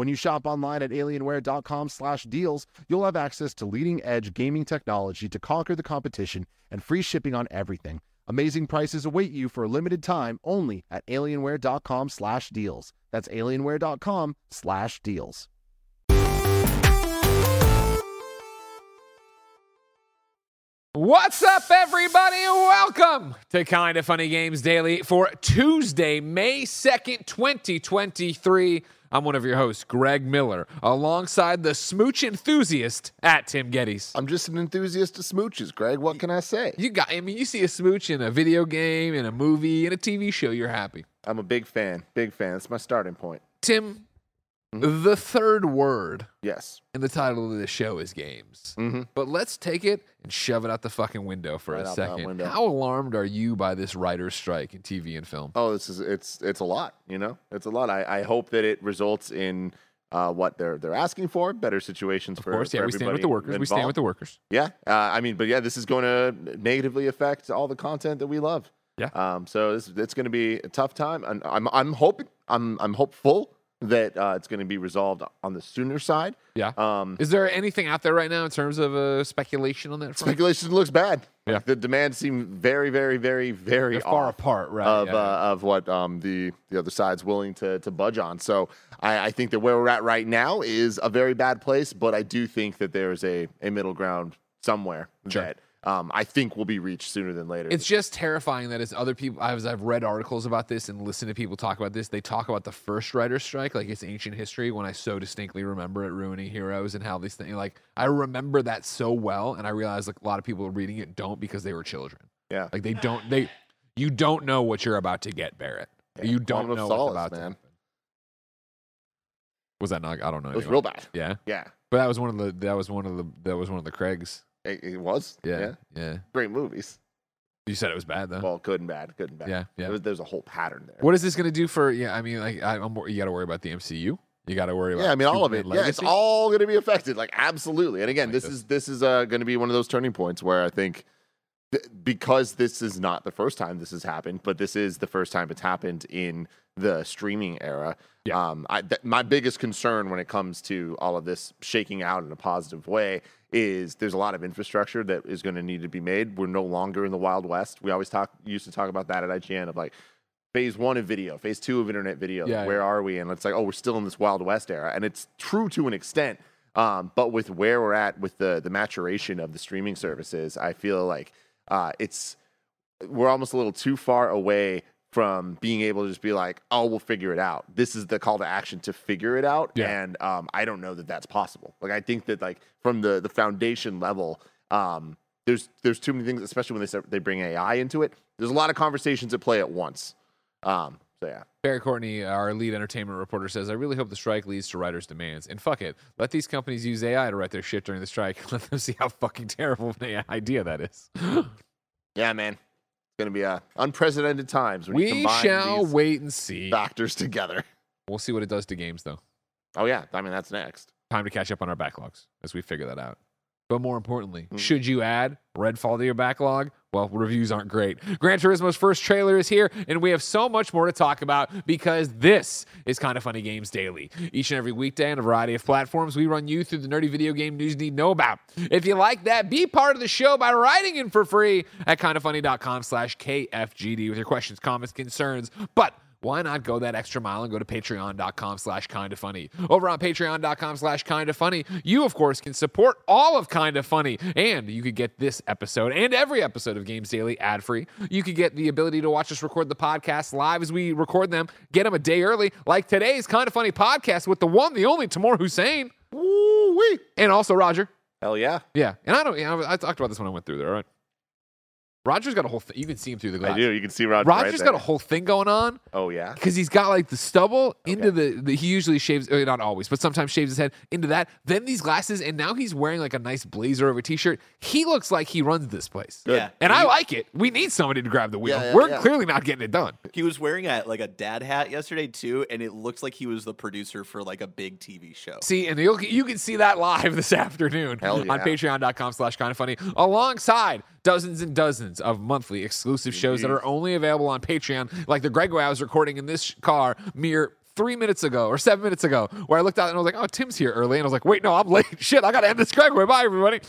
When you shop online at alienware.com/deals, you'll have access to leading-edge gaming technology to conquer the competition and free shipping on everything. Amazing prices await you for a limited time only at alienware.com/deals. That's alienware.com/deals. What's up, everybody? Welcome to Kind of Funny Games Daily for Tuesday, May 2nd, 2023. I'm one of your hosts, Greg Miller, alongside the smooch enthusiast at Tim Gettys. I'm just an enthusiast of smooches, Greg. What can I say? You got, I mean, you see a smooch in a video game, in a movie, in a TV show, you're happy. I'm a big fan. Big fan. That's my starting point. Tim, Mm-hmm. the third word Yes. in the title of the show is games. Mm-hmm. But let's take it and shove it out the fucking window for Right a out that second. window. How alarmed are you by this writer's strike in TV and film? Oh, this is it's it's a lot. You know, it's a lot. I, I hope that it results in uh, what they're they're asking for, better situations Of for. course, yeah, for we stand with the workers. We stand with the workers. Yeah, uh, I mean, but yeah, this is going to negatively affect all the content that we love. Yeah. Um. So this, it's going to be a tough time, and I'm I'm hoping I'm I'm hopeful that uh, it's going to be resolved on the sooner side. Yeah. Um. Is there anything out there right now in terms of uh, speculation on that front? Speculation looks bad. Yeah. Like, the demand seem very, very, very, very They're far apart, right? of yeah. uh, of what um, the the other side's willing to to budge on. So I, I think that where we're at right now is a very bad place, but I do think that there's a a middle ground somewhere Sure. that um, I think will be reached sooner than later. It's just terrifying that as other people, as I've read articles about this and listened to people talk about this, they talk about the first writer's strike like it's ancient history. When I so distinctly remember it ruining heroes and how these things, like I remember that so well, and I realize like a lot of people reading it don't because they were children. yeah. Like they don't, they, you don't know what you're about to get, Barrett. You don't know what's about to man. happen. Was that not? I don't know. It was real bad. Yeah, Yeah. but that was one of the that was one of the that was one of the Craigs. It, it was. Yeah, yeah. Great movies. You said it was bad though. Well, good and bad. Good and bad. yeah, yeah. There was- there's a whole pattern there. What is this going to do for? Yeah, I mean, like, I, I'm, you got to worry about the MCU. You got to worry about. Yeah, I mean all of it. Yeah, it's all going to be affected. Like absolutely. And again, Like this this. is this is uh, going to be one of those turning points where I think th- because this is not the first time this has happened, but this is the first time it's happened in the streaming era. Yeah. Um, I, th- my biggest concern when it comes to all of this shaking out in a positive way is there's a lot of infrastructure that is going to need to be made. We're no longer in the Wild West. We always talk used to talk about that at IGN of like phase one of video, phase two of internet video. Yeah, where yeah. are we? And it's like, oh, we're still in this Wild West era, and it's true to an extent. Um, but with where we're at with the the maturation of the streaming services, I feel like uh, it's we're almost a little too far away from being able to just be like, oh, we'll figure it out. This is the call to action to figure it out, Yeah. and um, I don't know that that's possible. Like, I think that like from the the foundation level, um, there's there's too many things, especially when they start, they bring AI into it. There's a lot of conversations at play at once. Um, so yeah, Barrett Courtney, our lead entertainment reporter, says, "I really hope the strike leads to writers' demands. And fuck it, let these companies use AI to write their shit during the strike. Let them see how fucking terrible of an idea that is. yeah, man, it's gonna be uh, unprecedented times we combine shall these wait and see. factors together. We'll see what it does to games, though. Oh yeah, I mean that's next. Time to catch up on our backlogs as we figure that out. But more importantly, Mm. should you add Redfall to your backlog? Well, reviews aren't great. Gran Turismo's first trailer is here, and we have so much more to talk about because this is Kind of Funny Games Daily. Each and every weekday on a variety of platforms, we run you through the nerdy video game news you need to know about. If you like that, be part of the show by writing in for free at kindoffunny.com slash KFGD with your questions, comments, concerns. But why not go that extra mile and go to patreon.com slash kind of funny? Over on patreon.com slash kind of funny you of course can support all of kind of funny. And you could get this episode and every episode of games daily ad free you could get the ability to watch us record the podcast live as we record them get them a day early like today's kind of funny podcast with the one the only Tamoor Hussain. Woo wee! and also roger. Hell yeah! yeah. And i don't you know, i talked about this when i went through there. All right Roger's got a whole thing. You can see him through the glass. I do. You can see Roger. Roger's right got a whole thing going on Oh yeah. because he's got like the stubble into the, the. He usually shaves, uh, not always, but sometimes shaves his head into that. Then these glasses, and now he's wearing like a nice blazer over a t-shirt. He looks like he runs this place. Good. Yeah. And I like it. We need somebody to grab the wheel. Yeah, yeah, We're yeah. clearly not getting it done. He was wearing a like a dad hat yesterday too, and it looks like he was the producer for like a big TV show. See, and you'll, you can see that live this afternoon Hell on patreon.com slash kind of funny, alongside dozens and dozens of monthly exclusive shows that are only available on Patreon, like the Greg was recording in this car mere three minutes ago or seven minutes ago, where I looked out and I was like, oh, Tim's here early. And I was like, wait, no, I'm late. Shit, I got to end this Greg. Bye, everybody.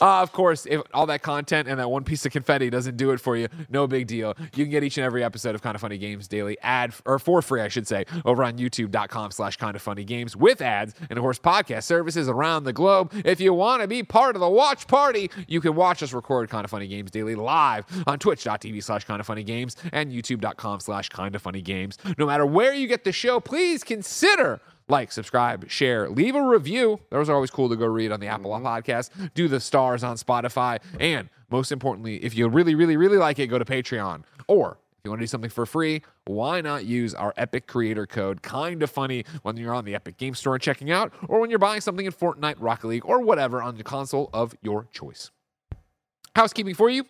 Uh, of course, if all that content and that one piece of confetti doesn't do it for you, no big deal. You can get each and every episode of Kind of Funny Games daily ad or for free, I should say, over on youtube.com slash kind of funny games with ads and of course podcast services around the globe. If you want to be part of the watch party, you can watch us record Kind of Funny Games daily live on twitch.tv slash kind of funny games and youtube.com slash kind of funny games. No matter where you get the show, please consider like, subscribe, share, leave a review. Those are always cool to go read on the Apple mm-hmm. Podcast. Do the stars on Spotify. And most importantly, if you really, really, really like it, go to Patreon. Or if you want to do something for free, why not use our Epic Creator Code? Kind of funny when you're on the Epic Game Store and checking out, or when you're buying something in Fortnite, Rocket League, or whatever on the console of your choice. Housekeeping for you.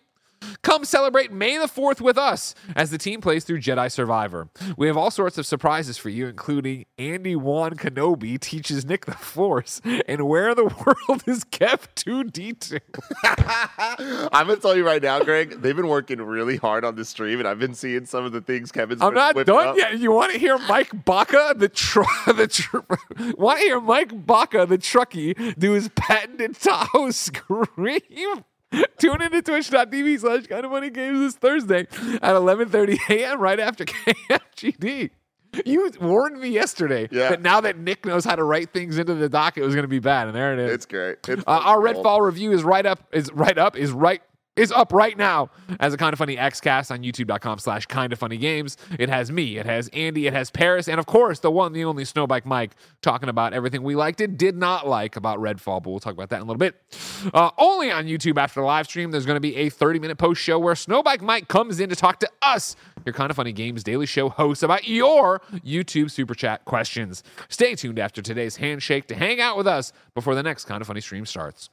Come celebrate May the 4th with us as the team plays through Jedi Survivor. We have all sorts of surprises for you, including Andi-Juan Kenobi teaches Nick the Force, and where the world is Kev2D2? I'm gonna tell you right now, Greg. They've been working really hard on this stream, and I've been seeing some of the things Kevin's. I'm not done up. yet. You want to hear Mike-Bacca, the tr- the tr- want to hear Mike-Bacca, the Truckee, do his patented Tahoe scream? Tune into twitch.tv slash kind of funny games this Thursday at 11:30 a.m. right after KFGD. You warned me yesterday Yeah. that now that Nick knows how to write things into the doc, it was going to be bad, and there it is. It's great. It's Uh, our. Redfall review is right up is right up is right is up right now as a kind of funny Xcast on youtube.com slash kind of funny games. It has me, it has Andy, it has Paris, and of course the one, the only Snowbike Mike talking about everything we liked and did not like about Redfall, but we'll talk about that in a little bit. Uh, only on YouTube after the live stream, there's going to be a 30 minute post show where Snowbike Mike comes in to talk to us, your kind of funny games daily show hosts, about your YouTube super chat questions. Stay tuned after today's handshake to hang out with us before the next kind of funny stream starts.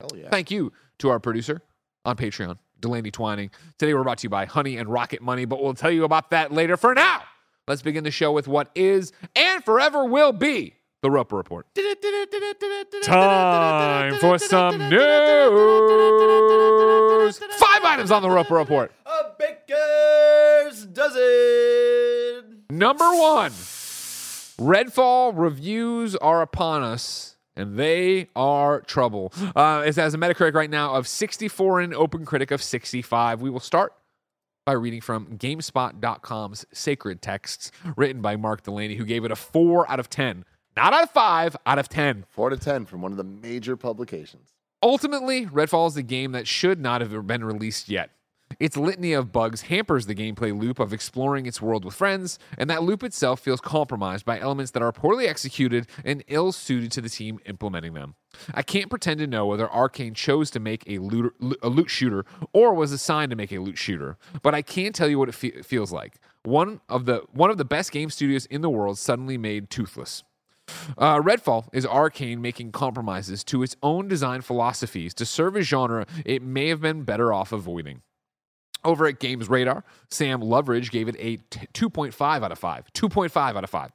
Hell yeah. Thank you to our producer on Patreon, Delaney Twining. Today we're brought to you by Honey and Rocket Money, but we'll tell you about that later. For now, let's begin the show with what is and forever will be the Roper Report. Time for some news. Five items on the Roper Report. A baker's dozen. Number one Redfall reviews are upon us, and they are trouble. Uh, it has a Metacritic right now of 64 and an Open Critic of 65. We will start by reading from GameSpot.com's Sacred Texts, written by Mark Delaney, who gave it a 4 out of 10. Not out of 5, out of 10. Four to ten from one of the major publications. Ultimately, Redfall is a game that should not have been released yet. Its litany of bugs hampers the gameplay loop of exploring its world with friends, and that loop itself feels compromised by elements that are poorly executed and ill suited to the team implementing them. I can't pretend to know whether Arcane chose to make a loot, a loot shooter or was assigned to make a loot shooter, but I can tell you what it fe- feels like. One of the one of the best game studios in the world suddenly made toothless. Uh, Redfall is Arcane making compromises to its own design philosophies to serve a genre it may have been better off avoiding. Over at Games Radar, Sam Loveridge gave it a t- 2.5 out of 5. 2.5 out of 5.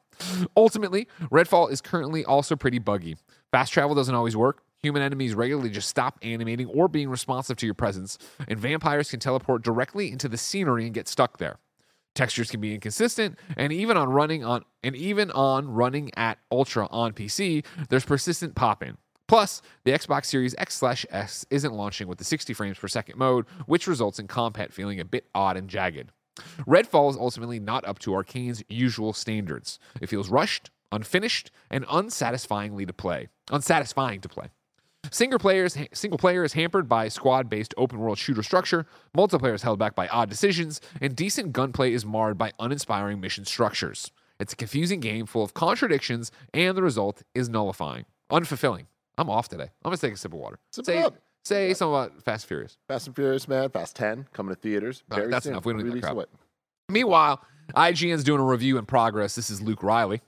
Ultimately, Redfall is currently also pretty buggy. Fast travel doesn't always work. Human enemies regularly just stop animating or being responsive to your presence, and vampires can teleport directly into the scenery and get stuck there. Textures can be inconsistent, and even on running on and even on running at ultra on PC, there's persistent pop-in. Plus, the Xbox Series X slash S isn't launching with the 60 frames per second mode, which results in combat feeling a bit odd and jagged. Redfall is ultimately not up to Arcane's usual standards. It feels rushed, unfinished, and unsatisfyingly to play. Unsatisfying to play. Single player, is, single player is hampered by squad based open world shooter structure, multiplayer is held back by odd decisions, and decent gunplay is marred by uninspiring mission structures. It's a confusing game full of contradictions, and the result is nullifying, unfulfilling. I'm off today. I'm gonna take a sip of water. Sip say. Say something about Fast and Furious. Fast and Furious, man. Fast 10 coming to theaters. All right, Very that's soon. enough. We don't need that Release crap. away. Meanwhile, IGN's doing a review in progress. This is Luke Reilly.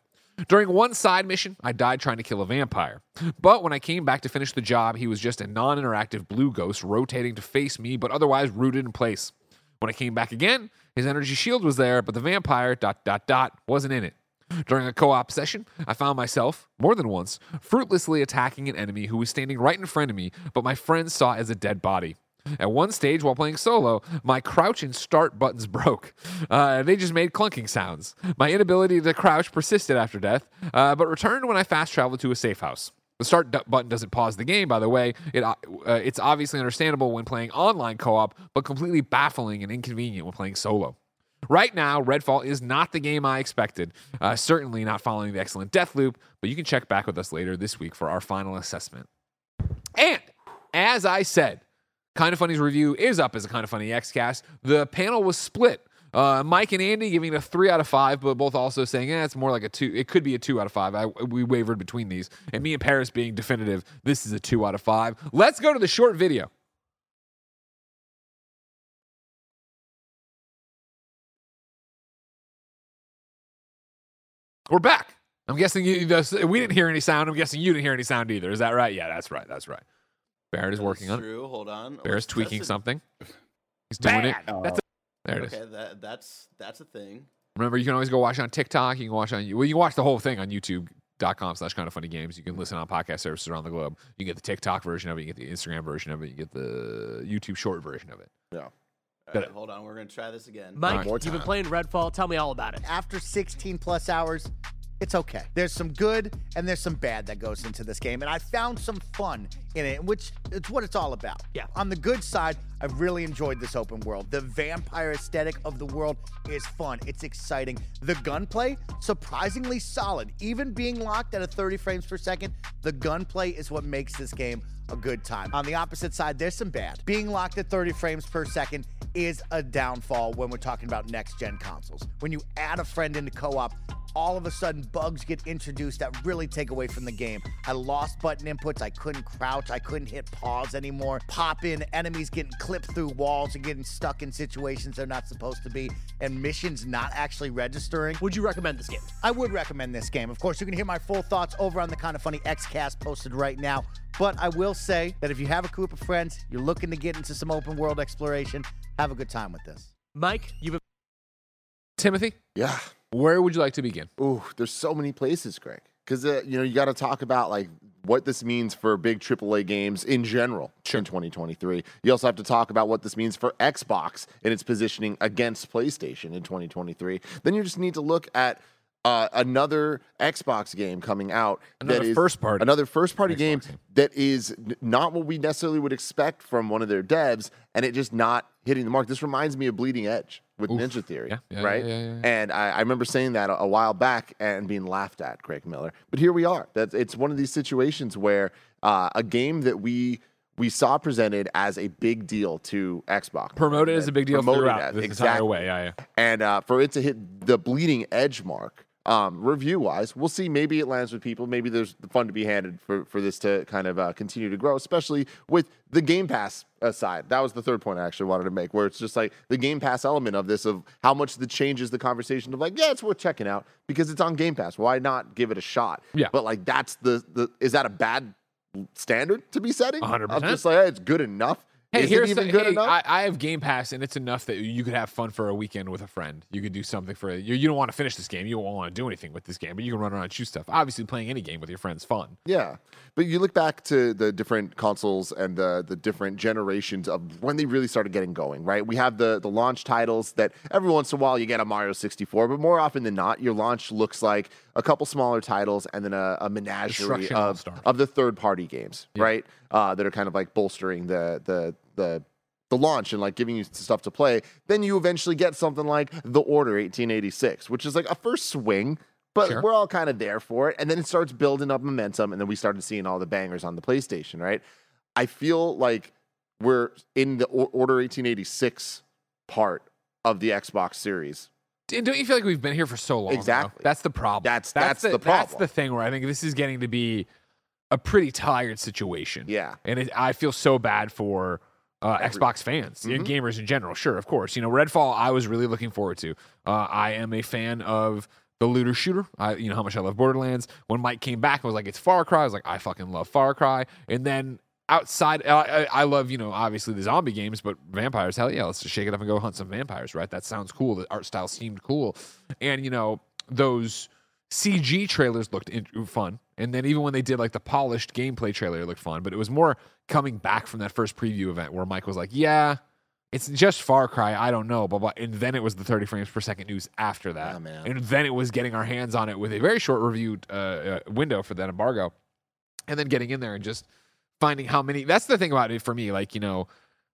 During one side mission, I died trying to kill a vampire. But when I came back to finish the job, he was just a non interactive blue ghost rotating to face me, but otherwise rooted in place. When I came back again, his energy shield was there, but the vampire, dot, dot, dot, wasn't in it. During a co op session, I found myself, more than once, fruitlessly attacking an enemy who was standing right in front of me, but my friends saw as a dead body. At one stage, while playing solo, my crouch and start buttons broke. Uh, they just made clunking sounds. My inability to crouch persisted after death, uh, but returned when I fast traveled to a safe house. The start button doesn't pause the game, by the way. It, uh, it's obviously understandable when playing online co op, but completely baffling and inconvenient when playing solo. Right now, Redfall is not the game I expected. Uh, certainly not following the excellent Deathloop, but you can check back with us later this week for our final assessment. And as I said, Kind of Funny's review is up as a Kind of Funny Xcast. The panel was split. Uh, Mike and Andy giving it a three out of five, but both also saying, eh, it's more like a two. It could be a two out of five. I, we wavered between these. And me and Paris being definitive, this is a two out of five. Let's go to the short video. We're back. I'm guessing you, the, we didn't hear any sound. I'm guessing you didn't hear any sound either. Is that right? Yeah, that's right. That's right. Barrett is working on it. True. Hold on. Barrett's Let's tweaking test something. He's doing it. That's There it is. Okay, that that's that's a thing. Remember, you can always go watch it on TikTok. You can watch on well, you can watch the whole thing on YouTube.com slash kind of funny games. You can listen on podcast services around the globe. You get the TikTok version of it, you get the Instagram version of it, you get the YouTube short version of it. All right, hold on. We're gonna try this again. Mike, Alright. More you've been time. playing Redfall. Tell me all about it. after 16 plus hours, it's okay. There's some good and there's some bad that goes into this game, and I found some fun in it, which it's what it's all about. Yeah. On the good side, I've really enjoyed this open world. The vampire aesthetic of the world is fun. It's exciting. The gunplay, surprisingly solid. Even being locked at a 30 frames per second, the gunplay is what makes this game a good time. On the opposite side, there's some bad. Being locked at 30 frames per second is a downfall when we're talking about next gen consoles. When you add a friend into co op, all of a sudden bugs get introduced that really take away from the game. I lost button inputs. I couldn't crouch. I couldn't hit pause anymore. Pop in enemies getting clipped through walls and getting stuck in situations they're not supposed to be, and missions not actually registering. Would you recommend this game? I would recommend this game. Of course, you can hear my full thoughts over on the Kind of Funny Xcast posted right now. But I will say that if you have a group of friends, you're looking to get into some open world exploration, have a good time with this. Mike, you've been Timothy, Yeah. where would you like to begin? Ooh, there's so many places, Greg. Because uh, you know you got to talk about like what this means for big AAA games in general in 2023. You also have to talk about what this means for Xbox and its positioning against PlayStation in 2023. Then you just need to look at uh, another Xbox game coming out. Another that is- first party Another first party Xbox game that is not what we necessarily would expect from one of their devs, and it just not hitting the mark. This reminds me of Bleeding Edge with Oof. Ninja Theory, Yeah, yeah, right? yeah. And I, I remember saying that a, a while back and being laughed at, Craig Miller. But here we are. That's it's one of these situations where uh, a game that we we saw presented as a big deal to Xbox, Promoted as a big deal Promoted throughout as- this exactly. entire way. Yeah, yeah. and uh, for it to hit the bleeding edge mark um, review wise we'll see. Maybe it lands with people. Maybe there's the fun to be handed for, for this to kind of uh, continue to grow especially with the game pass aside. That was the third point i actually wanted to make where it's just like the game pass element of this of how much that changes the conversation of like yeah it's worth checking out because it's on game pass. Why not give it a shot? Yeah. but like that's the, the is that a bad standard to be setting? 100%. i'm just like hey, it's good enough Hey, is here's even the, good hey, enough I, I have Game Pass, and it's enough that you could have fun for a weekend with a friend. You could do something for you. You don't want to finish this game. You don't want to do anything with this game, but you can run around and shoot stuff. Obviously, playing any game with your friends fun. Yeah, but you look back to the different consoles and the the different generations of when they really started getting going. Right, we have the the launch titles that every once in a while you get a Mario 64, but more often than not, your launch looks like a couple smaller titles and then a, a menagerie of, of the third party games, right? Uh, that are kind of like bolstering the the the the launch and like giving you stuff to play, then you eventually get something like The Order 1886, which is like a first swing, but Sure. we're all kind of there for it. And then it starts building up momentum, and then we started seeing all the bangers on the PlayStation, right? I feel like we're in the Or- Order 1886 part of the Xbox series. And don't you feel like we've been here for so long? though? Exactly. That's the problem. That's- that's the That's problem. That's the thing where I think this is getting to be a pretty tired situation. Yeah. And it, I feel so bad for uh, Xbox fans and gamers in general. Sure, of course. You know, Redfall, I was really looking forward to. Uh, I am a fan of the looter shooter. I, you know how much I love Borderlands. When Mike came back, I was like, it's Far Cry. I was like, I fucking love Far Cry. And then outside, I, I, I love, you know, obviously the zombie games, but vampires, hell yeah, let's just shake it up and go hunt some vampires, right? That sounds cool. The art style seemed cool. And, you know, those CG trailers looked in, fun. And then even when they did like the polished gameplay trailer, it looked fun. But it was more coming back from that first preview event where Mike was like, yeah, it's just Far Cry. I don't know, blah blah. And then it was the 30 frames per second news after that, man. and then it was getting our hands on it with a very short review uh, uh, window for that embargo, and then getting in there and just finding how many. That's the thing about it for me. Like you know,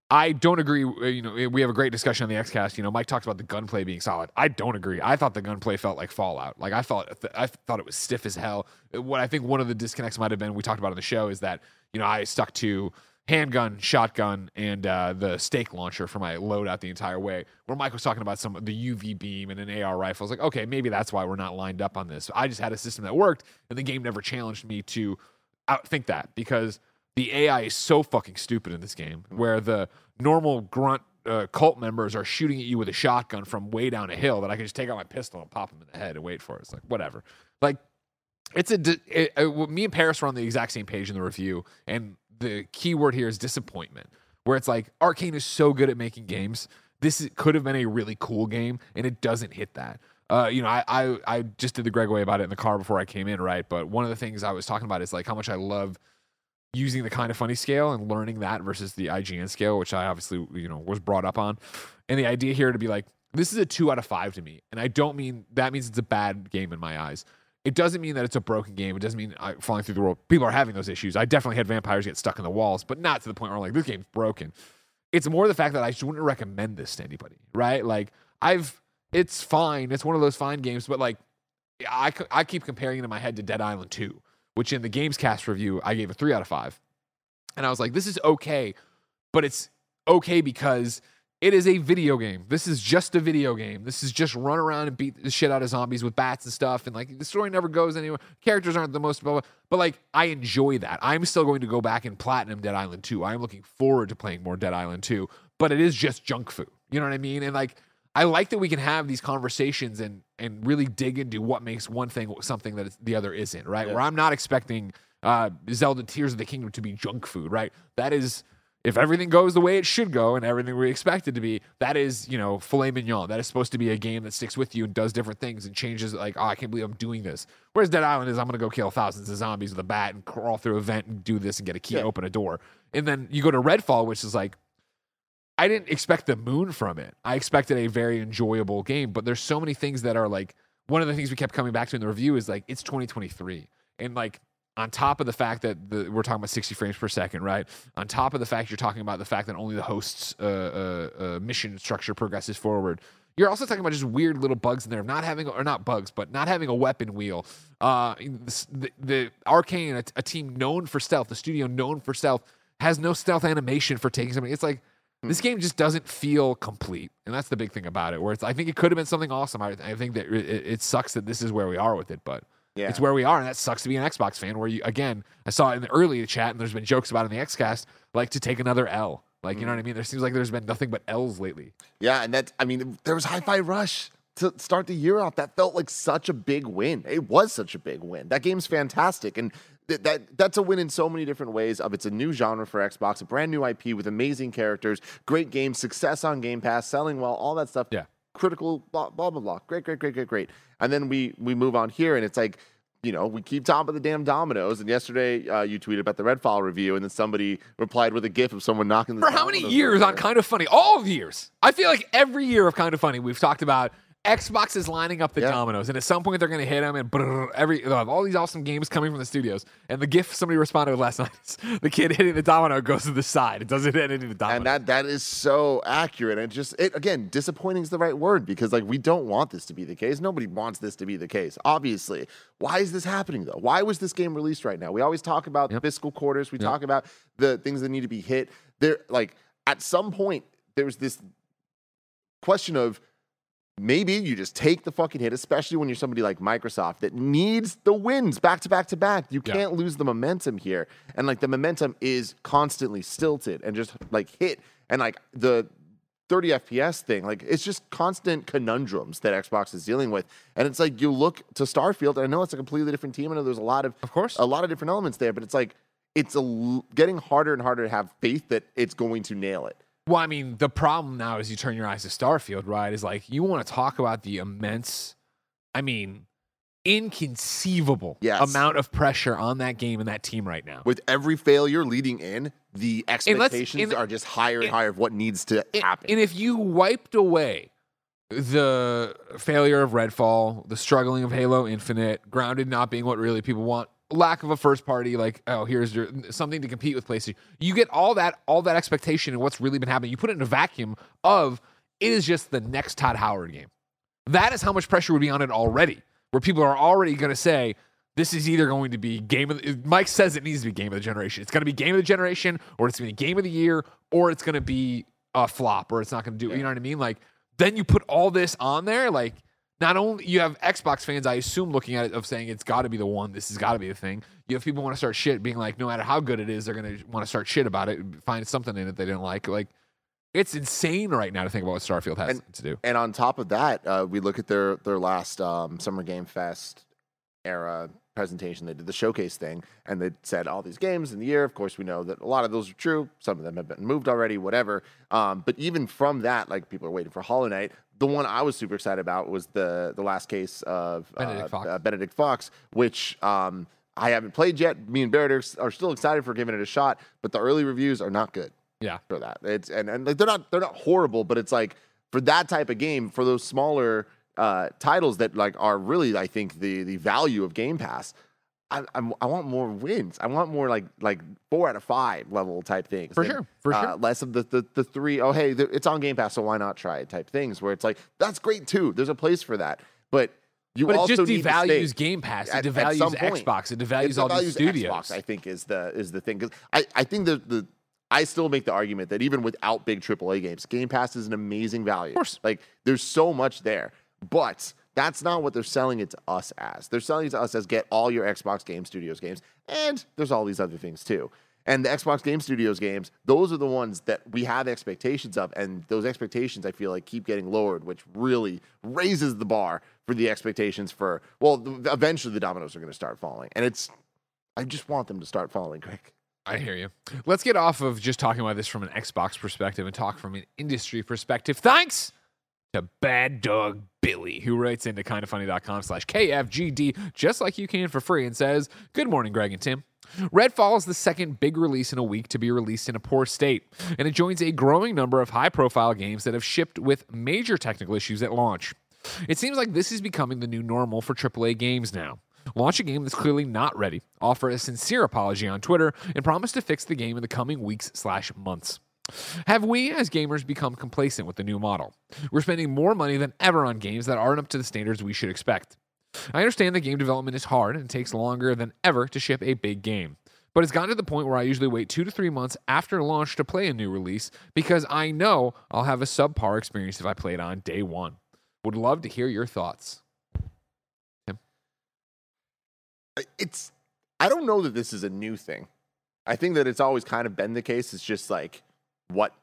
I don't agree. uh, You know, we have a great discussion on the XCast. You know, Mike talks about the gunplay being solid. I don't agree. I thought the gunplay felt like Fallout. Like I felt, I thought it was stiff as hell. What I think one of the disconnects might have been we talked about on the show is that you know I stuck to handgun, shotgun, and uh, the stake launcher for my loadout the entire way. Where Mike was talking about some the UV beam and an AR rifle, I was like, okay, maybe that's why we're not lined up on this. I just had a system that worked, and the game never challenged me to outthink that because the AI is so fucking stupid in this game, where the normal grunt uh, cult members are shooting at you with a shotgun from way down a hill that I can just take out my pistol and pop them in the head and wait for it. It's like whatever. Like it's a it, uh, me and Paris were on the exact same page in the review, and the key word here is disappointment. Where it's like Arcane is so good at making games, this is, could have been a really cool game, and it doesn't hit that. Uh, you know, I, I I just did the Greg way about it in the car before I came in, right? But one of the things I was talking about is like how much I love using the kind of funny scale and learning that versus the IGN scale, which I obviously you know was brought up on. And the idea here to be like, this is a two out of five to me, and I don't mean that means it's a bad game in my eyes. It doesn't mean that it's a broken game. It doesn't mean I, falling through the world. People are having those issues. I definitely had vampires get stuck in the walls, but not to the point where I'm like, this game's broken. It's more the fact that I just wouldn't recommend this to anybody, right? Like I've, it's fine. It's one of those fine games, but like I, I keep comparing it in my head to Dead Island 2, which in the Games Cast review, I gave a three out of five. And I was like, this is okay, but it's okay because it is a video game. This is just a video game. This is just run around and beat the shit out of zombies with bats and stuff. And like the story never goes anywhere. Characters aren't the most, blah, blah, but like I enjoy that. I'm still going to go back and platinum Dead Island 2. I'm looking forward to playing more Dead Island 2, but it is just junk food. You know what I mean? And like, I like that we can have these conversations and and really dig into what makes one thing something that the other isn't, right? Where I'm not expecting uh, Zelda Tears of the Kingdom to be junk food, right? That is, if everything goes the way it should go and everything we expect it to be, that is, you know, filet mignon. That is supposed to be a game that sticks with you and does different things and changes. Like, oh, I can't believe I'm doing this. Whereas Dead Island is, I'm gonna go kill thousands of zombies with a bat and crawl through a vent and do this and get a key, Yeah. open a door. And then you go to Redfall, which is like I didn't expect the moon from it. I expected a very enjoyable game, but there's so many things that are like one of the things we kept coming back to in the review is like it's 2023, and like on top of the fact that the, we're talking about 60 frames per second, right? On top of the fact you're talking about the fact that only the host's uh, uh, uh, mission structure progresses forward. You're also talking about just weird little bugs in there, not having or not bugs, but not having a weapon wheel. Uh, the, the Arcane, a, a team known for stealth, the studio known for stealth, has no stealth animation for taking somebody. It's like Mm-hmm. this game just doesn't feel complete, and that's the big thing about it. Where it's, I think it could have been something awesome. I, I think that it, it sucks that this is where we are with it, but Yeah. it's where we are, and that sucks to be an Xbox fan. Where you again, I saw it in the early chat, and there's been jokes about it in the XCast, like to take another L. Like you know mm. what I mean? There seems like there's been nothing but L's lately. Yeah, and that I mean, there was Hi-Fi Rush to start the year off. That felt like such a big win. It was such a big win. That game's fantastic, and th- that that's a win in so many different ways. Of it's a new genre for Xbox, a brand new IP with amazing characters, great game, success on Game Pass, selling well, all that stuff. Yeah. critical blah blah blah blah. Great, great, great, great, great. And then we we move on here, and it's like. You know, we keep top of the damn dominoes. And yesterday, uh, you tweeted about the Redfall review, and then somebody replied with a GIF of someone knocking the. For how many years over. on Kind of Funny? All of the years. I feel like every year of Kind of Funny, we've talked about Xbox is lining up the Yeah. dominoes, and at some point they're going to hit them, and brrr, every they'll have all these awesome games coming from the studios. And the GIF somebody responded with last night is the kid hitting the domino goes to the side. It doesn't hit any of the domino. and that that is so accurate and just it again disappointing is the right word because like we don't want this to be the case nobody wants this to be the case obviously why is this happening though why was this game released right now we always talk about Yep. fiscal quarters we Yep. talk about the things that need to be hit there like at some point there's this question of maybe you just take the fucking hit, especially when you're somebody like Microsoft that needs the wins back to back to back. You can't lose the momentum here. And like the momentum is constantly stilted and just like hit. And like the 30 FPS thing, like it's just constant conundrums that Xbox is dealing with. And it's like you look to Starfield, and I know it's a completely different team. I know there's a lot of Of course. a lot of different elements there, but it's like it's a l- getting harder and harder to have faith that it's going to nail it. Well, I mean, the problem now is you turn your eyes to Starfield, right? Is like you want to talk about the immense, I mean, inconceivable Yes. amount of pressure on that game and that team right now. With every failure leading in, the expectations and- are just higher and and- higher of what needs to And- happen. And if you wiped away the failure of Redfall, the struggling of Halo Infinite, grounded not being what really people want, lack of a first party, like oh here's your something to compete with PlayStation. You get all that all that expectation and what's really been happening. You put it in a vacuum of it is just the next Todd Howard game. That is how much pressure would be on it already. Where people are already going to say this is either going to be game of the, Mike says it needs to be game of the generation. It's going to be game of the generation, or it's going to be game of the year, or it's going to be a flop, or it's not going to do. You know what I mean? Like then you put all this on there. Like not only you have Xbox fans, I assume looking at it of saying it's got to be the one. This has got to be the thing. You have people want to start shit, being like, no matter how good it is, they're going to want to start shit about it, find something in it they didn't like. Like it's insane right now to think about what Starfield has And- to do. And on top of that, uh, we look at their their last um, Summer Game Fest era presentation. They did the showcase thing, and they said all these games in the year. Of course, we know that a lot of those are true. Some of them have been moved already, whatever. Um, but even from that, like people are waiting for Hollow Knight. The one I was super excited about was the the last case of Benedict uh, Fox. uh, Benedict Fox, which um, I haven't played yet. Me and Barrett are, are still excited for giving it a shot, but the early reviews are not good Yeah. for that. It's and, and like they're not they're not horrible, but it's like for that type of game, for those smaller uh, titles that like are really, I think the the value of Game Pass. I, I'm, I want more wins. I want more like like four out of five level type things. For And, sure, for uh, sure. Less of the, the the three. Oh hey, it's on Game Pass, so why not try it? Type things where it's like that's great too. There's a place for that, but you But it also just devalues Game Pass. It at- at devalues point. Xbox. It devalues It all these devalues studios. Xbox, I think is the is the thing because I, I think the the I still make the argument that even without big AAA games, Game Pass is an amazing value. Of course. like there's so much there, but that's not what they're selling it to us as. They're selling it to us as get all your Xbox Game Studios games, and there's all these other things too. And the Xbox Game Studios games, those are the ones that we have expectations of, and those expectations I feel like keep getting lowered, which really raises the bar for the expectations for. Well, eventually the dominoes are going to start falling, and it's. I just want them to start falling, quick. I hear you. Let's get off of just talking about this from an Xbox perspective and talk from an industry perspective. Thanks to Bad Dog Billy, who writes into kindoffunny.com slash KFGD, just like you can for free, and says, Good morning, Greg and Tim. Redfall is the second big release in a week to be released in a poor state, and it joins a growing number of high profile games that have shipped with major technical issues at launch. It seems like this is becoming the new normal for AAA games now. Launch a game that's clearly not ready, offer a sincere apology on Twitter, and promise to fix the game in the coming weeks slash months. Have we, as gamers, become complacent with the new model? We're spending more money than ever on games that aren't up to the standards we should expect. I understand that game development is hard and takes longer than ever to ship a big game. But it's gotten to the point where I usually wait two to three months after launch to play a new release because I know I'll have a subpar experience if I play it on day one. Would love to hear your thoughts. It's. I don't know that this is a new thing. I think that it's always kind of been the case. It's just like what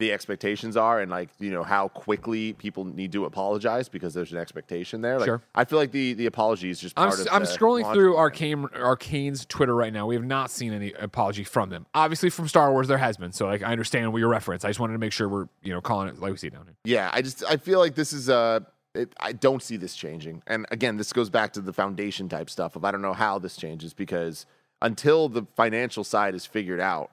the expectations are and like you know how quickly people need to apologize because there's an expectation there. Like, Sure. I feel like the the apology is just I'm, part s-. I'm scrolling through. Arcane Arcane's Twitter right now. We have not seen any apology from them. Obviously, from Star Wars, there has been. So, like, I understand what your reference. I just wanted to make sure we're, you know, calling it like we see down here. Yeah, I just I feel like this is uh it, I don't see this changing. And again, this goes back to the foundation type stuff of I don't know how this changes because until the financial side is figured out,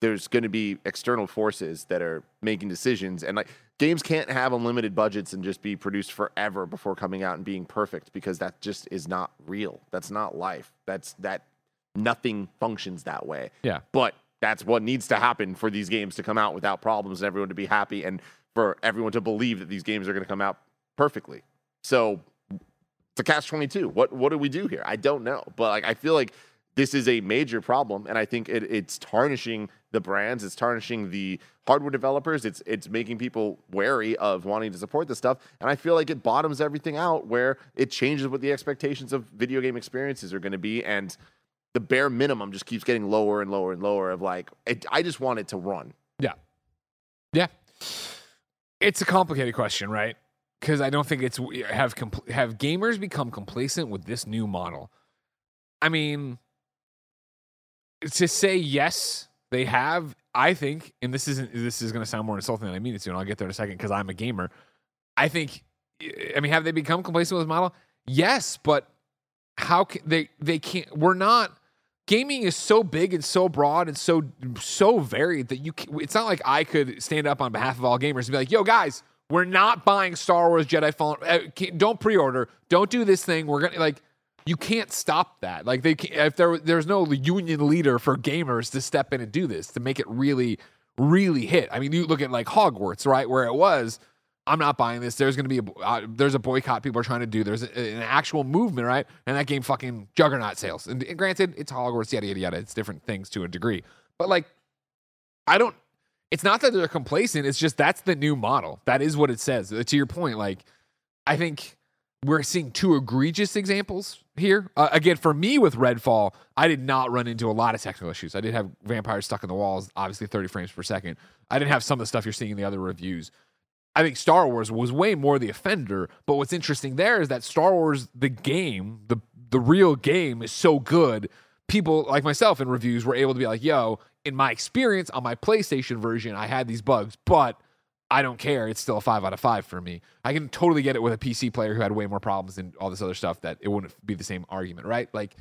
there's going to be external forces that are making decisions and like games can't have unlimited budgets and just be produced forever before coming out and being perfect because that just is not real. That's not life. That's that nothing functions that way. Yeah. But that's what needs to happen for these games to come out without problems and everyone to be happy and for everyone to believe that these games are going to come out perfectly. So it's a catch 22. What what do we do here? I don't know. But like I feel like this is a major problem, and I think it, it's tarnishing the brands, it's tarnishing the hardware developers, it's it's making people wary of wanting to support this stuff, and I feel like it bottoms everything out where it changes what the expectations of video game experiences are going to be, and the bare minimum just keeps getting lower and lower and lower. Of like, it, I just want it to run. Yeah. Yeah. It's a complicated question, right? Because I don't think it's have compl- have gamers become complacent with this new model. I mean, to say yes, they have. I think, and this isn't. This is going to sound more insulting than I mean it to, and I'll get there in a second because I'm a gamer. I think. I mean, have they become complacent with this model? Yes, but how can they? They can't. We're not gaming is so big and so broad and so so varied that you can, it's not like I could stand up on behalf of all gamers and be like, "Yo guys, we're not buying Star Wars Jedi Fallen. Uh, don't pre-order. Don't do this thing. We're gonna like." You can't stop that. Like they, if there there's no union leader for gamers to step in and do this to make it really, really hit. I mean, you look at like Hogwarts, right, where it was. I'm not buying this. There's going to be a uh, there's a boycott people are trying to do. There's a, an actual movement, right? And that game fucking juggernaut sales. And, and granted, it's Hogwarts, yada yada yada. It's different things to a degree, but like, I don't. It's not that they're complacent. It's just that's the new model. That is what it says. Uh, To your point, like, I think we're seeing two egregious examples here. Uh, again, for me with Redfall, I did not run into a lot of technical issues. I did have vampires stuck in the walls, obviously 30 frames per second. I didn't have some of the stuff you're seeing in the other reviews. I think Star Wars was way more the offender. But what's interesting there is that Star Wars, the game, the the real game, is so good. People like myself in reviews were able to be like, "Yo, in my experience on my PlayStation version, I had these bugs, but I don't care. It's still a five out of five for me. I can totally get it with a PC player who had way more problems and all this other stuff that it wouldn't be the same argument, right? Like,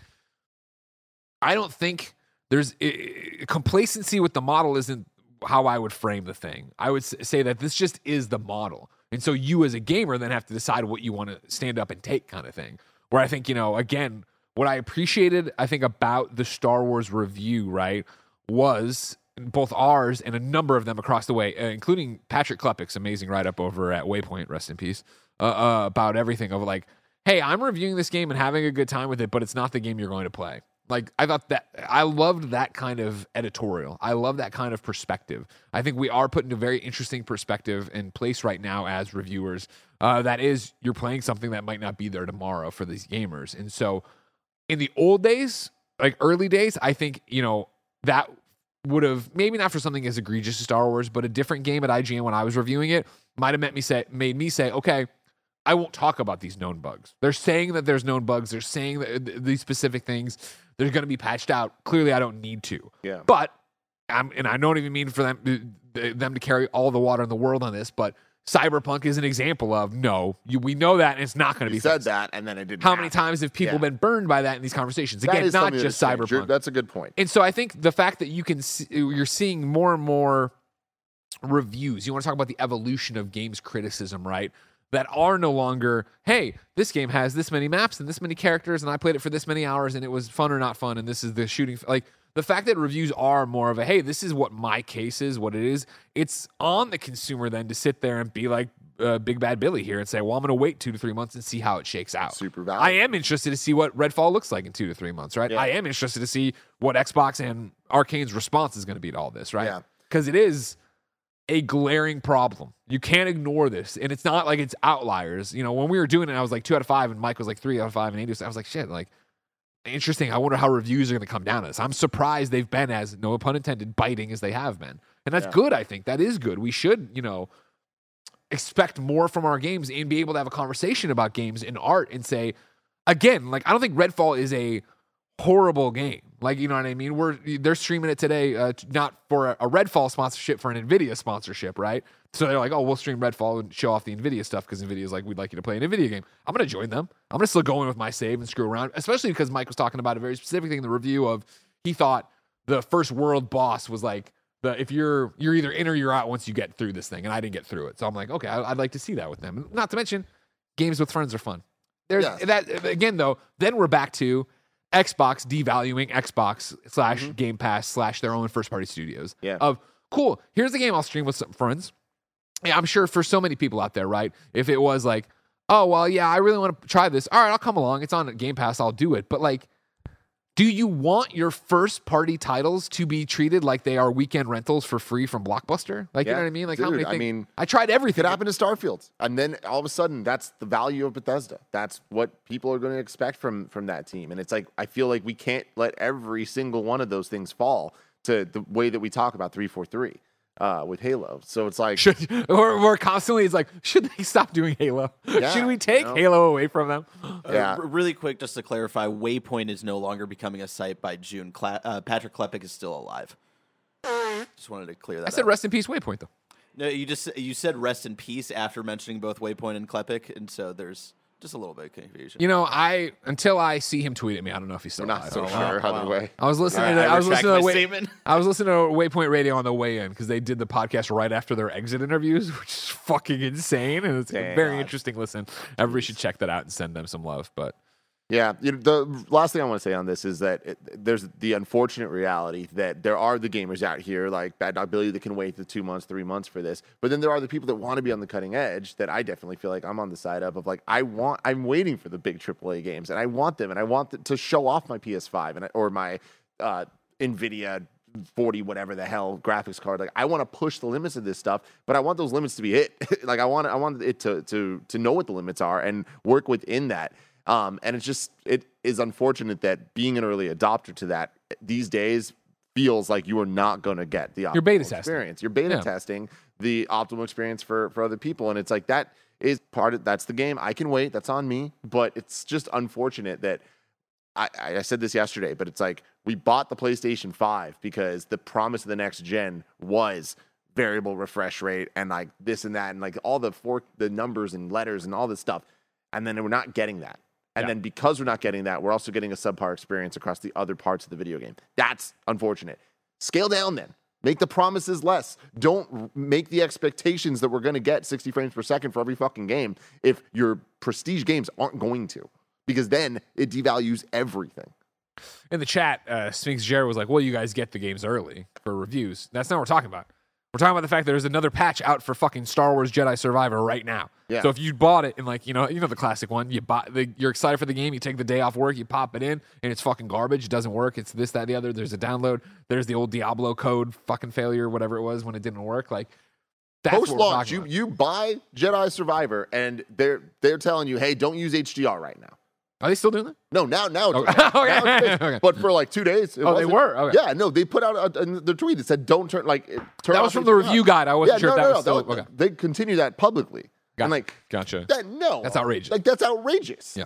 I don't think there's i- complacency with the model isn't how I would frame the thing. I would say that this just is the model. And so you as a gamer then have to decide what you want to stand up and take kind of thing. Where I think, you know, again, what I appreciated, I think, about the Star Wars review, right, was both ours and a number of them across the way, uh, including Patrick Klepek's amazing write up over at Waypoint, rest in peace, uh, uh, about everything of like, hey, I'm reviewing this game and having a good time with it, but it's not the game you're going to play. Like I thought that I loved that kind of editorial. I love that kind of perspective. I think we are put in a very interesting perspective and place right now as reviewers. Uh, that is, you're playing something that might not be there tomorrow for these gamers, and so in the old days, like early days, I think you know that would have maybe not for something as egregious as Star Wars, but a different game at IGN when I was reviewing it might have made me say made me say, okay, I won't talk about these known bugs. They're saying that there's known bugs. They're saying that th- these specific things they're going to be patched out. Clearly, I don't need to. Yeah. But I'm, and I don't even mean for them them to carry all the water in the world on this, but Cyberpunk is an example of no, you, we know that, and it's not going to be said fixed. that, and then it didn't. How many times have people Yeah. been burned by that in these conversations? Again, not just. You're- Cyberpunk. That's a good point. And so I think the fact that you can see, you're seeing more and more reviews. You want to talk about the evolution of games criticism, right? That are no longer, hey, this game has this many maps and this many characters, and I played it for this many hours, and it was fun or not fun, and this is the shooting. Like the fact that reviews are more of a, hey, this is what my case is, what it is. It's on the consumer then to sit there and be like uh, Big Bad Billy here and say, well, I'm going to wait two to three months and see how it shakes out. Super valid. I am interested to see what Redfall looks like in two to three months, right? Yeah. I am interested to see what Xbox and Arcane's response is going to be to all this, right? Yeah. Because it is a glaring problem. You can't ignore this. And it's not like it's outliers. You know, when we were doing it, I was like two out of five, and Mike was like three out of five, and Andy was, I was like, shit, like, interesting. I wonder how reviews are going to come down on this. I'm surprised they've been as, no pun intended, biting as they have been. And that's Yeah. good, I think. That is good. We should, you know, expect more from our games and be able to have a conversation about games and art and say, again, like I don't think Redfall is a horrible game. Like you know what I mean? We're they're streaming it today, uh, not for a, a Redfall sponsorship, for an Nvidia sponsorship, right? So they're like, oh, we'll stream Redfall and show off the Nvidia stuff because Nvidia's like, we'd like you to play an Nvidia game. I'm gonna join them. I'm gonna still go in with my save and screw around, especially because Mike was talking about a very specific thing in the review of he thought the first world boss was like the if you're you're either in or you're out once you get through this thing, and I didn't get through it. So I'm like, okay, I, I'd like to see that with them. Not to mention, games with friends are fun. There's Yes. that again though. Then we're back to Xbox devaluing Xbox slash mm-hmm. Game Pass slash their own first party studios. Yeah. Of cool. Here's the game I'll stream with some friends. Yeah, I'm sure for so many people out there, right? If it was like, oh well, yeah, I really want to try this. All right, I'll come along. It's on Game Pass. I'll do it. But like, Do you want your first party titles to be treated like they are weekend rentals for free from Blockbuster? Like, you know what I mean? Like, how Dude, many I mean, I tried everything. could happen to Starfield, and then all of a sudden, that's the value of Bethesda. That's what people are going to expect from from that team. And it's like I feel like we can't let every single one of those things fall to the way that we talk about three four three uh, with Halo. So it's like Should, or, or constantly, it's like, should they stop doing Halo? Yeah, should we take you know? Halo away from them? yeah, Uh, r- really quick, just to clarify, Waypoint is no longer becoming a site by June. Cla- uh, Patrick Klepek is still alive. Just wanted to clear that. I said up. rest in peace, Waypoint, though. No, you just you said rest in peace after mentioning both Waypoint and Klepek, and so there's just a little bit of confusion. You know, I until I see him tweet at me, I don't know if he's still we're not alive. so Oh, sure either wow. way. I was listening. All to right, I I was listening to Way- I was listening to Waypoint Radio on the way in because they did the podcast right after their exit interviews, which is fucking insane, and it's a very interesting listen. Everybody should check that out and send them some love. But Yeah, you know, the last thing I want to say on this is that it, there's the unfortunate reality that there are the gamers out here like Bad Dog Billy that can wait the two months, three months for this, but then there are the people that want to be on the cutting edge. That I definitely feel like I'm on the side of of like I want, I'm waiting for the big AAA games, and I want them, and I want to show off my PS5 and or my uh, Nvidia 40 whatever the hell graphics card like i want to push the limits of this stuff but i want those limits to be hit like i want i want it to to to know what the limits are and work within that um and it's just it is unfortunate that being an early adopter to that these days feels like you are not going to get the optimal You're beta testing. experience you're beta Yeah. testing the optimal experience for for other people and it's like that is part of that's the game i can wait that's on me but it's just unfortunate that I, I said this yesterday, but it's like we bought the PlayStation 5 because the promise of the next gen was variable refresh rate and like this and that and like all the four the numbers and letters and all this stuff. And then we're not getting that. And Yeah. then because we're not getting that, we're also getting a subpar experience across the other parts of the video game. That's unfortunate. Scale down then. Make the promises less. Don't make the expectations that we're going to get 60 frames per second for every fucking game if your prestige games aren't going to because then it devalues everything. in the chat, uh, Sphinx Jared was like, "Well, you guys get the games early for reviews." That's not what we're talking about. We're talking about the fact that there's another patch out for fucking Star Wars Jedi Survivor right now. Yeah. So if you bought it and like you know you know the classic one, you buy the, you're excited for the game, you take the day off work, you pop it in, and it's fucking garbage. It doesn't work. It's this, that, the other. There's a download. There's the old Diablo code fucking failure, whatever it was when it didn't work. Like that's Post launch, you about. you buy Jedi Survivor and they're they're telling you, hey, don't use HDR right now. Are they still doing that? No, now now it's Okay. now it's Okay. But for like two days, it Oh, they were? Okay. Yeah, no, they put out a, the tweet that said, "Don't turn like turn." That was from the HDR." review guide. I wasn't yeah, sure no, if that no, was no, still that- okay. They continue that publicly. Gotcha. And like Gotcha. that, no, That's outrageous. Like that's outrageous. Yeah.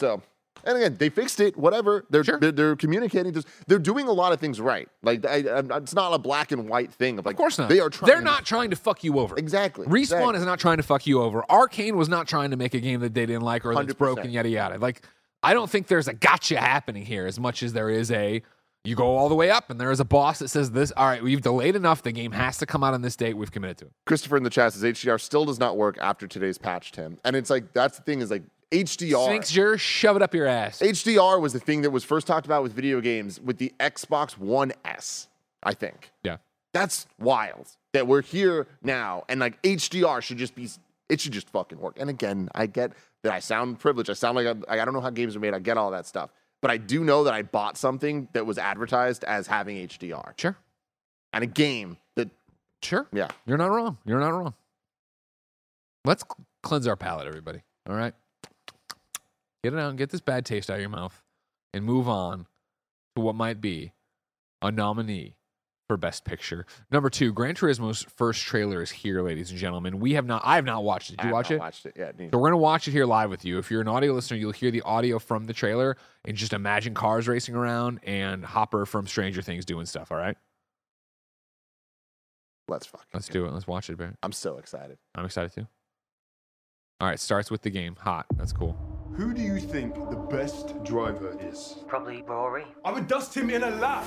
So, and again, they fixed it. Whatever. They're Sure. they're, they're communicating this. They're doing a lot of things right. Like I, I, it's not a black and white thing. Of like, Of course not. They are trying. They're not trying to fuck you over. exactly. Respawn exactly. is not trying to fuck you over. Arkane was not trying to make a game that they didn't like or that's 100%. broken, yada yada. Like, I don't think there's a gotcha happening here as much as there is a you go all the way up and there is a boss that says this. All right, we've delayed enough. The game has to come out on this date. We've committed to it. Christopher in the chat says HDR still does not work after today's patch, Tim. And it's like that's the thing is like HDR. Sphinx, Jur, shove it up your ass. HDR was the thing that was first talked about with video games with the Xbox One S, I think. Yeah. That's wild that we're here now and like HDR should just be it should just fucking work. And again, I get that I sound privileged. I sound like I, I don't know how games are made. I get all that stuff. But I do know that I bought something that was advertised as having HDR Sure. and a game that Sure. yeah. You're not wrong. You're not wrong. Let's cl- cleanse our palate, everybody. All right. Get it out and get this bad taste out of your mouth and move on to what might be a nominee for Best Picture. Number two, Gran Turismo's first trailer is here, ladies and gentlemen. We have not, I have not watched it. Did you watch it? Watched it. Yeah. neither. So we're gonna watch it here live with you. If you're an audio listener, you'll hear the audio from the trailer and just imagine cars racing around and Hopper from Stranger Things doing stuff. All right, Let's fucking let's do it. Let's watch it, Barrett. I'm so excited. I'm excited too. All right, starts with the game. Hot. That's cool. Who do you think the best driver is? Probably Rory. I would dust him in a lap.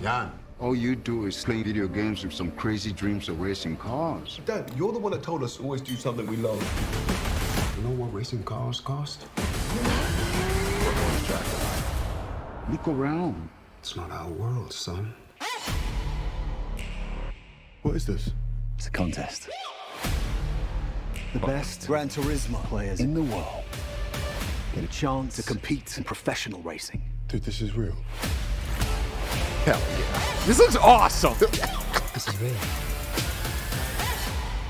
Jan, all you do is play video games with some crazy dreams of racing cars. Dad, you're the one that told us to always do something we love. You know what racing cars cost? Look around. It's not our world, son. What is this? It's a contest. The best Gran Turismo players in the world get a chance to compete in professional racing. Dude, this is real. Hell yeah. This looks awesome. This is real.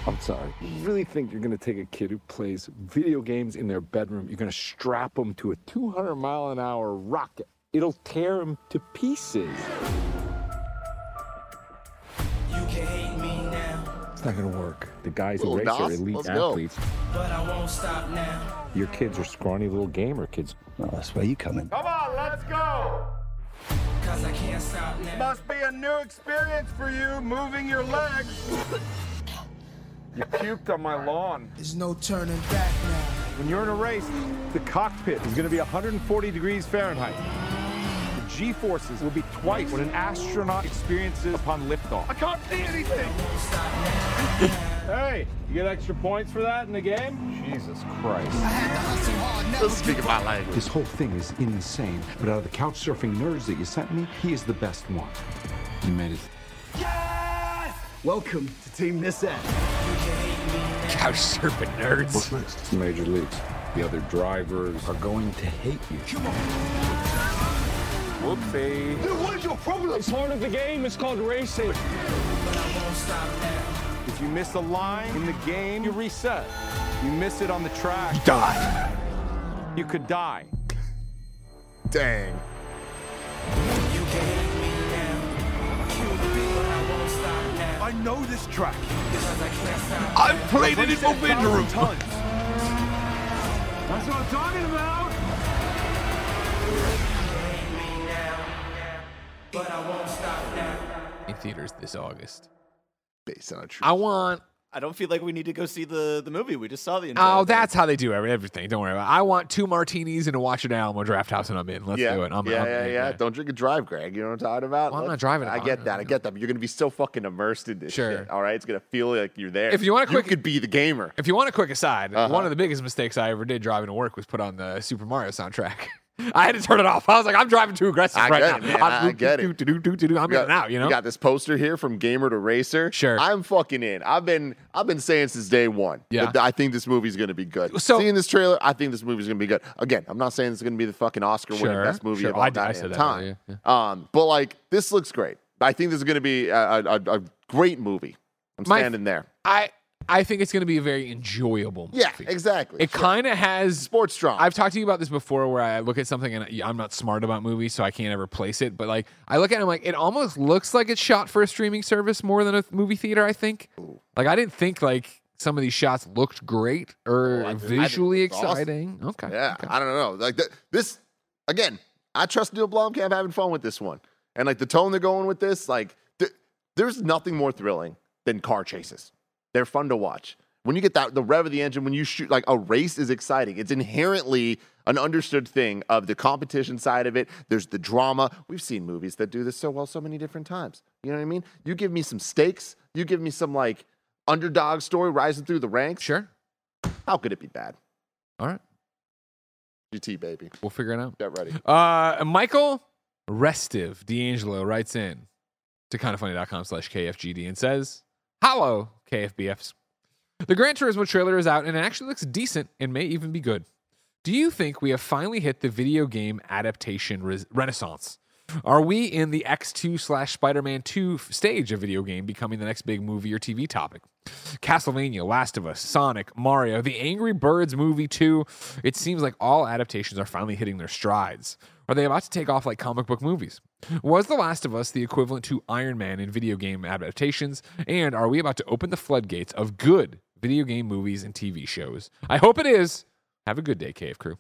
I'm sorry. You really think you're going to take a kid who plays video games in their bedroom, you're going to strap him to a 200 mile an hour rocket? It'll tear him to pieces. It's not going to work. The guys who Little race are Nas, elite let's go. athletes. Your kids are scrawny little gamer kids. Well, that's where you come in. Come on, let's go! Must be a new experience for you, moving your legs. You puked on my lawn. There's no turning back now. When you're in a race, the cockpit is going to be 140 degrees Fahrenheit. The G forces will be twice what an astronaut experiences upon liftoff. I can't see anything. Hey, you get extra points for that in the game? Jesus Christ. Speaking my language. This whole thing is insane, but out of the couch surfing nerds that you sent me, he is the best one. You made it. Yeah! Welcome to Team Nissan. Couch surfing nerds. What's next? Major leagues. The other drivers are going to hate you. Whoopsie. Dude, what is your problem? It's part of the game. It's called racing. If you miss a line in the game, you reset. You miss it on the track, You Die. you could die. Dang. I know this track. I've played it in my bedroom. Tons. That's what I'm talking about. In theaters this August. Based on a true. I want. I don't feel like we need to go see the, the movie. We just saw the entire Oh, thing. that's how they do everything. Don't worry about it. I want two martinis and a watch at Alamo Drafthouse, and I'm in. Let's yeah, do it. I'm, yeah, I'm yeah, in, yeah. man. Don't drink and drive, Greg. You know what I'm talking about? Well, I'm not driving I get that. I get that. But you're gonna be so fucking immersed in this Sure. shit. All right, it's gonna feel like you're there. If you want a quick- you could be the gamer. If you want a quick aside, Uh-huh. one of the biggest mistakes I ever did driving to work was put on the Super Mario soundtrack. I had to turn it off. I was like, I'm driving too aggressive I right get now. it, man. I'm I get it. I'm in and out, you know? you got this poster here from gamer to racer. Sure. I'm fucking in. I've been I've been saying since day one. Yeah. I think this movie's gonna be good. So- seeing this trailer, I think this movie's gonna be good. Again, I'm not saying it's gonna be the fucking Oscar winning Sure, best movie sure. of all I- I time. said that time. earlier, Um, but like this looks great. I think this is gonna be a, a, a, great movie. I'm My- standing there. I I think it's going to be a very enjoyable movie. Yeah, exactly. It Sure. kind of has sports drama. I've talked to you about this before where I look at something and I'm not smart about movies, so I can't ever place it. But like, I look at it, I'm like, it almost looks like it's shot for a streaming service more than a movie theater, I think. Like, I didn't think like some of these shots looked great or Oh, I think- I think visually it's awesome. exciting. Okay. Yeah, okay. I don't know. Like th- this again. I trust Neil Blomkamp having fun with this one, and like the tone they're going with this. Like th- there's nothing more thrilling than car chases. They're fun to watch. When you get that the rev of the engine, when you shoot like a race is exciting. It's inherently an understood thing of the competition side of it. There's the drama. We've seen movies that do this so well so many different times. You know what I mean? You give me some stakes. You give me some like underdog story rising through the ranks. Sure. How could it be bad? All right. GT baby. We'll figure it out. Get ready. Uh, Michael Restive D'Angelo writes in to kindoffunny.com slash KFGD and says, Hello, KFBFs. The Gran Turismo trailer is out and it actually looks decent and may even be good. Do you think we have finally hit the video game adaptation res- renaissance? Are we in the X2 slash Spider Man 2 stage of video game becoming the next big movie or TV topic? Castlevania, Last of Us, Sonic, Mario, the Angry Birds movie 2. It seems like all adaptations are finally hitting their strides. Are they about to take off like comic book movies? Was The Last of Us the equivalent to Iron Man in video game adaptations? And are we about to open the floodgates of good video game movies and TV shows? I hope it is. Have a good day, Cave Crew.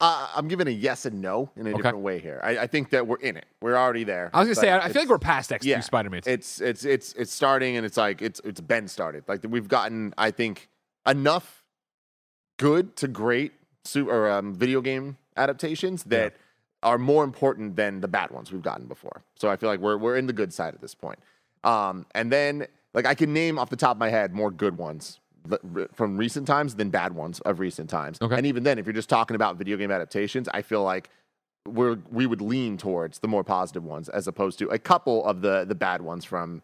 Uh, I'm giving a yes and no in a Okay. different way here. I, I think that we're in it. We're already there. I was gonna say, I I feel like we're past X2 yeah, Spider-Man. It's it's it's it's starting, and it's like it's it's been started. Like we've gotten, I think, enough good to great super um, video game adaptations that are more important than the bad ones we've gotten before. So I feel like we're we're in the good side at this point. Um, and then like I can name off the top of my head more good ones from recent times than bad ones of recent times. Okay. And even then, if you're just talking about video game adaptations, I feel like we're we would lean towards the more positive ones as opposed to a couple of the the bad ones from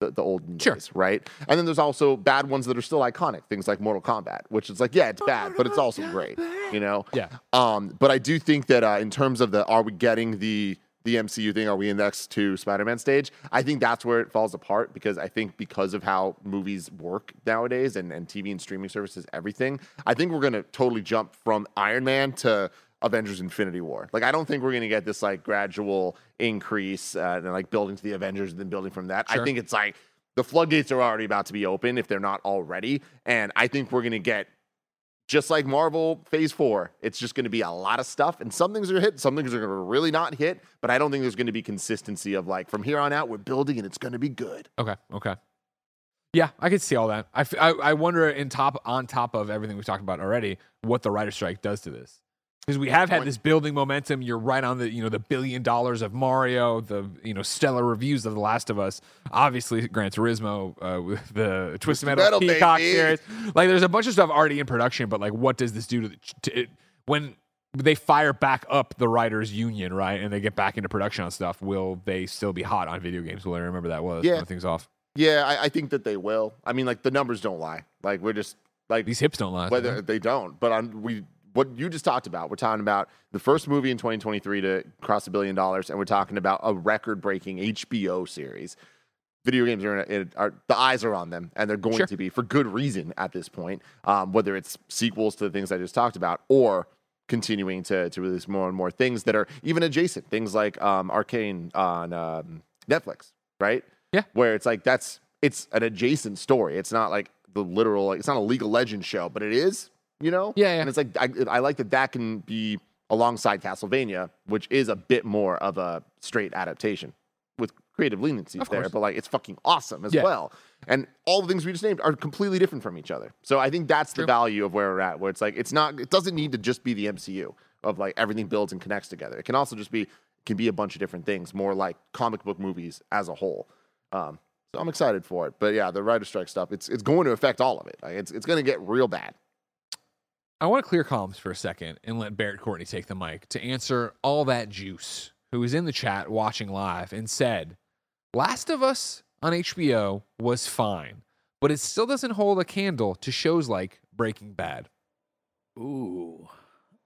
the, the olden days, right? And then there's also bad ones that are still iconic, things like Mortal Kombat, which is like, yeah, it's bad, but it's also great, you know? Yeah. Um, but I do think that uh, in terms of the are we getting the the MCU thing, are we indexed to Spider-Man stage? I think that's where it falls apart because I think because of how movies work nowadays and, and TV and streaming services, everything, I think we're gonna totally jump from Iron Man to Avengers Infinity War. Like I don't think we're going to get this like gradual increase uh, and like building to the Avengers and then building from that. Sure. I think it's like the floodgates are already about to be open if they're not already and I think we're going to get just like Marvel Phase 4, it's just going to be a lot of stuff and some things are hit, some things are going to really not hit, but I don't think there's going to be consistency of like from here on out we're building and it's going to be good. Okay. Okay. Yeah, I could see all that. I I wonder in top on top of everything we've talked about already, what the writer strike does to this. Because we have had this building momentum. You're right on the you know the billion dollars of Mario, the you know stellar reviews of The Last of Us. Obviously, Gran Turismo uh, with the Twisted Metal, Metal, Peacock baby. series. Like, there's a bunch of stuff already in production, but like, what does this do to, the, to it, when they fire back up the writers' union, right, and they get back into production on stuff? Will they still be hot on video games? Will I remember that was Yeah. things off? Yeah, I, I think that they will. I mean, like the numbers don't lie. Like we're just like These hips don't lie. whether they don't. But on we what you just talked about, we're talking about the first movie in 2023 to cross a billion dollars, and we're talking about a record-breaking HBO series. Video games are, in a, in- are the eyes are on them, and they're going Sure. to be for good reason at this point. Um, whether it's sequels to the things I just talked about, or continuing to to release more and more things that are even adjacent, things like um, Arcane on um, Netflix, right? Yeah. where it's like that's it's an adjacent story. It's not like the literal, like it's not a League of Legends show, but it is, you know. Yeah, yeah. And it's like I, I like that that can be alongside Castlevania, which is a bit more of a straight adaptation with creative leniencies Of there, course. but like it's fucking awesome as Yeah. well. And all the things we just named are completely different from each other. So I think that's the value of where we're at, where it's like it's not, it doesn't need to just be the MCU of like everything builds and connects together. It can also just be, can be a bunch of different things, more like comic book movies as a whole. Um, so I'm excited for it. But yeah, the writer strike stuff, it's it's going to affect all of it. Like it's it's going to get real bad. I want to clear comms for a second and let Barrett Courtney take the mic to answer all that juice who was in the chat watching live and said, Last of Us on HBO was fine, but it still doesn't hold a candle to shows like Breaking Bad. Ooh.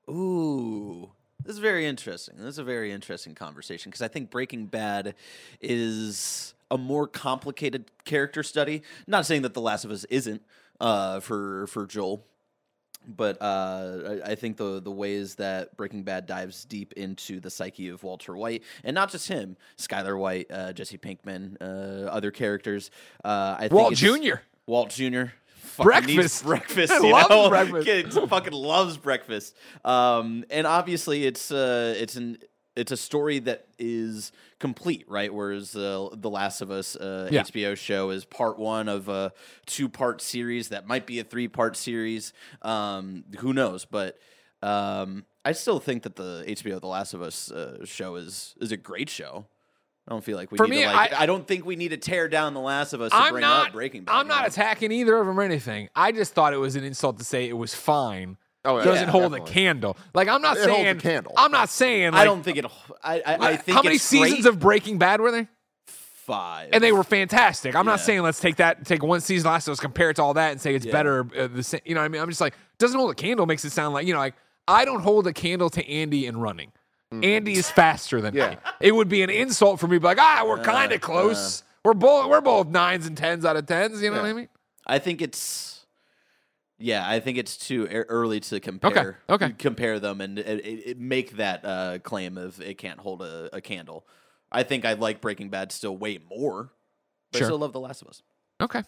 Ooh. This is very interesting. This is a very interesting conversation because I think Breaking Bad is a more complicated character study. Not saying that The Last of Us isn't uh, for for Joel, but uh, I, think the the ways that Breaking Bad dives deep into the psyche of Walter White, and not just him, Skylar White, uh, Jesse Pinkman, uh, other characters. Uh, I think Walt Jr.. Walt Jr. Breakfast. breakfast. I you love know? breakfast. Kid fucking loves breakfast. Um, and obviously, it's uh, it's an it's a story that is complete, right? Whereas uh, the Last of Us uh, Yeah. HBO show is part one of a two part series that might be a three part series. Um, who knows? But um, I still think that the HBO The Last of Us uh, show is is a great show. I don't feel like we For need me, to like. I- I, don't think we need to tear down The Last of Us to I'm bring not up Breaking Bad. I'm not attacking either of them or anything. I just thought it was an insult to say it was fine. Oh, yeah, doesn't hold definitely. a candle. Like I'm not It holds a saying candle. I'm not saying. Like, I don't think it. I I, I think how many it's seasons great. of Breaking Bad were there? five? and they were fantastic. I'm not saying let's take that, take one season Last of Us, compare it to all that, and say it's Yeah. better. Uh, the same, you know, what I mean, I'm just like doesn't hold a candle makes it sound like you know, like I don't hold a candle to Andy in running. Andy is faster than Mm. Yeah. me. It would be an insult for me, to be like ah, we're kind of close. we're both we're both nines and tens out of tens. You know what I mean? I think it's. Yeah, I think it's too early to compare. okay. Compare them and it, it, it make that uh, claim of it can't hold a, a candle. I think I like Breaking Bad still way more, but Sure. I still love The Last of Us. Okay.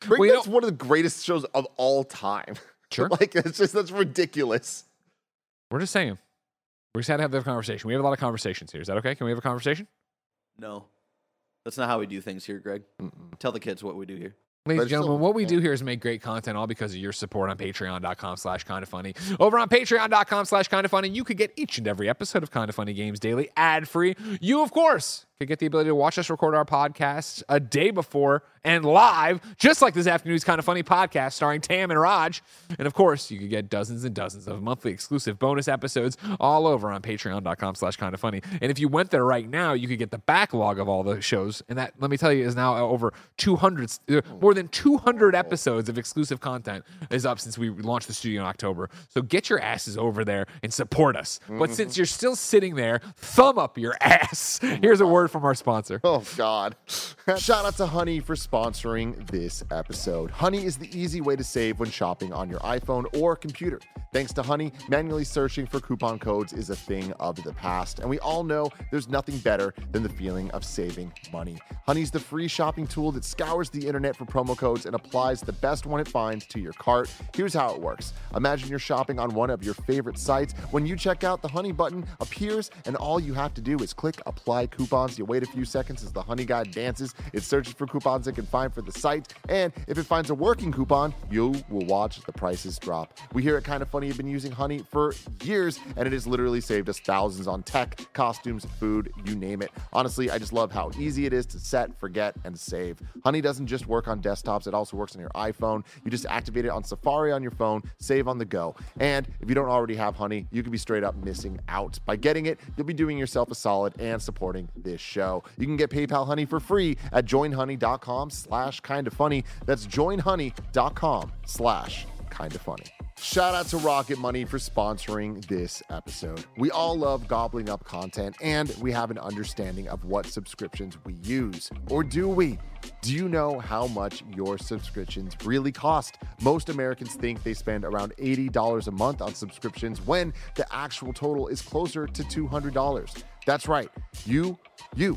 Breaking Well, Bad's one of the greatest shows of all time. Sure. like it's just that's ridiculous. We're just saying. We just had to have that conversation. We have a lot of conversations here. Is that okay? Can we have a conversation? No, that's not how we do things here, Greg. Tell the kids what we do here. Ladies and gentlemen, what we do here is make great content all because of your support on patreon.com slash kind of funny. Over on patreon.com slash kind of funny, you could get each and every episode of Kind of Funny Games Daily ad free. You, of course, could get the ability to watch us record our podcasts a day before and live, just like this afternoon's Kind of Funny podcast starring Tam and Raj. And of course, you could get dozens and dozens of monthly exclusive bonus episodes all over on patreon.com slash kind of funny. And if you went there right now, you could get the backlog of all the shows. And that, let me tell you, is now over 200, uh, more than 200 episodes of exclusive content is up since we launched the studio in October. So get your asses over there and support us. But since you're still sitting there, thumb up your ass. Here's a word from our sponsor. Oh, God. Shout out to Honey for sponsoring this episode. Honey is the easy way to save when shopping on your iPhone or computer. Thanks to Honey, manually searching for coupon codes is a thing of the past, and we all know there's nothing better than the feeling of saving money. Honey's the free shopping tool that scours the internet for promo codes and applies the best one it finds to your cart. Here's how it works Imagine you're shopping on one of your favorite sites. When you check out, the Honey button appears, and all you have to do is click apply coupons. You wait a few seconds as the Honey guide dances. It searches for coupons it can find for the site, and if it finds a working coupon, you will watch the prices drop. We here at Kind of Funny You've been using Honey for years, and it has literally saved us thousands on tech, costumes, food, you name it. Honestly, I just love how easy it is to set, forget, and save. Honey doesn't just work on desktops, it also works on your iPhone. You just activate it on Safari on your phone, save on the go. And if you don't already have Honey, you could be straight up missing out. By getting it, you'll be doing yourself a solid and supporting this show. You can get PayPal Honey for free at joinhoney.com slash kind of funny. That's joinhoney.com slash kind of funny. Shout out to Rocket Money for sponsoring this episode. We all love gobbling up content and we have an understanding of what subscriptions we use. Or do we? Do you know how much your subscriptions really cost? Most Americans think they spend around $80 a month on subscriptions when the actual total is closer to $200. That's right. You, you,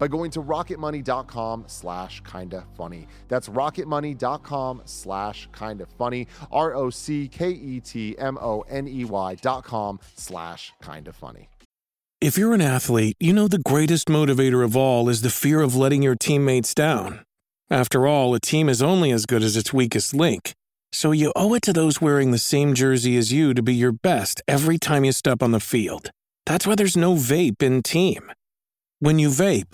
by going to rocketmoney.com slash kinda funny. That's rocketmoney.com slash kinda funny. R O C K E T M O N E Y dot com slash kinda funny. If you're an athlete, you know the greatest motivator of all is the fear of letting your teammates down. After all, a team is only as good as its weakest link. So you owe it to those wearing the same jersey as you to be your best every time you step on the field. That's why there's no vape in team. When you vape,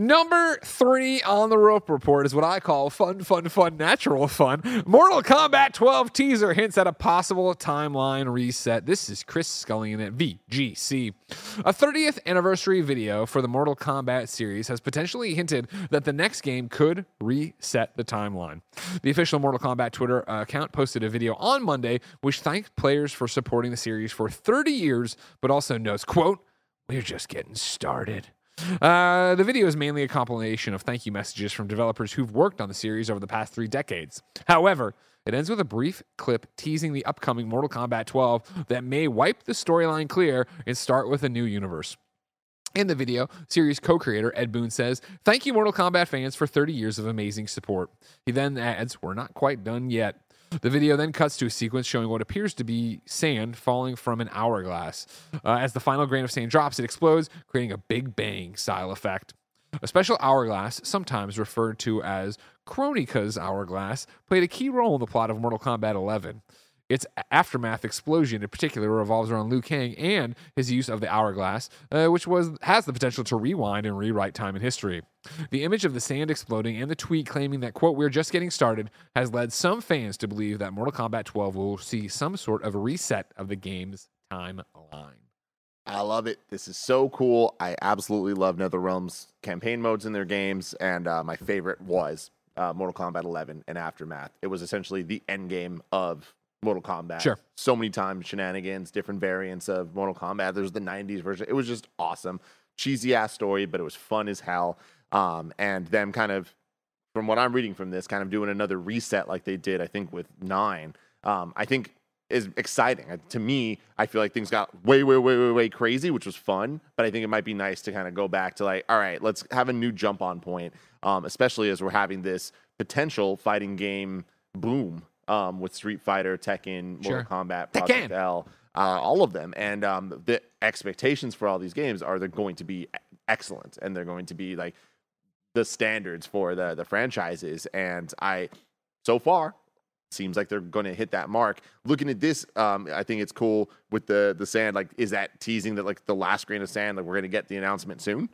Number three on the Roper Report is what I call fun, fun, fun, natural fun. Mortal Kombat 12 teaser hints at a possible timeline reset. This is Chris Scullion at VGC. A 30th anniversary video for the Mortal Kombat series has potentially hinted that the next game could reset the timeline. The official Mortal Kombat Twitter account posted a video on Monday which thanked players for supporting the series for 30 years, but also notes, quote, we're just getting started. Uh, the video is mainly a compilation of thank you messages from developers who've worked on the series over the past three decades. However, it ends with a brief clip teasing the upcoming Mortal Kombat 12 that may wipe the storyline clear and start with a new universe. In the video, series co creator Ed Boon says, Thank you, Mortal Kombat fans, for 30 years of amazing support. He then adds, We're not quite done yet. The video then cuts to a sequence showing what appears to be sand falling from an hourglass. Uh, as the final grain of sand drops, it explodes, creating a big bang style effect. A special hourglass, sometimes referred to as Kronika's hourglass, played a key role in the plot of Mortal Kombat 11. Its aftermath explosion, in particular, revolves around Liu Kang and his use of the hourglass, uh, which was has the potential to rewind and rewrite time in history. The image of the sand exploding and the tweet claiming that "quote We're just getting started" has led some fans to believe that Mortal Kombat 12 will see some sort of reset of the game's timeline. I love it. This is so cool. I absolutely love NetherRealm's campaign modes in their games, and uh, my favorite was uh, Mortal Kombat 11 and Aftermath. It was essentially the end game of Mortal Kombat. Sure. So many times shenanigans, different variants of Mortal Kombat. There's the 90s version. It was just awesome. Cheesy ass story, but it was fun as hell. Um, and them kind of, from what I'm reading from this, kind of doing another reset like they did, I think, with nine. Um, I think is exciting. Uh, To me, I feel like things got way, way, way, way, way crazy, which was fun. But I think it might be nice to kind of go back to like, all right, let's have a new jump on point, um, especially as we're having this potential fighting game boom um, with Street Fighter, Tekken, Mortal Sure. Kombat, Tekken. Project L, uh, all of them. And um, the expectations for all these games are they're going to be excellent and they're going to be like the standards for the the franchises. And I, so far, seems like they're going to hit that mark. Looking at this, um, I think it's cool with the the sand. Like, is that teasing that like the last grain of sand? Like, we're going to get the announcement soon.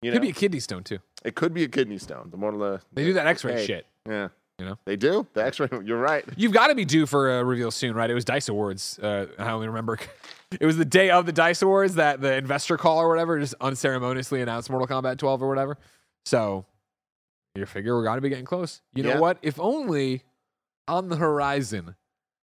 You know, Could be a kidney stone too. it could be a kidney stone. The more the They do that X-ray okay. shit. Yeah, You know, they do the X-ray. You're right. you've got to be due for a reveal soon, right? It was Dice Awards. Uh, I only remember it was the day of the Dice Awards that the investor call or whatever just unceremoniously announced Mortal Kombat 12 or whatever. So you figure we're got to be getting close. You know what? If only on the horizon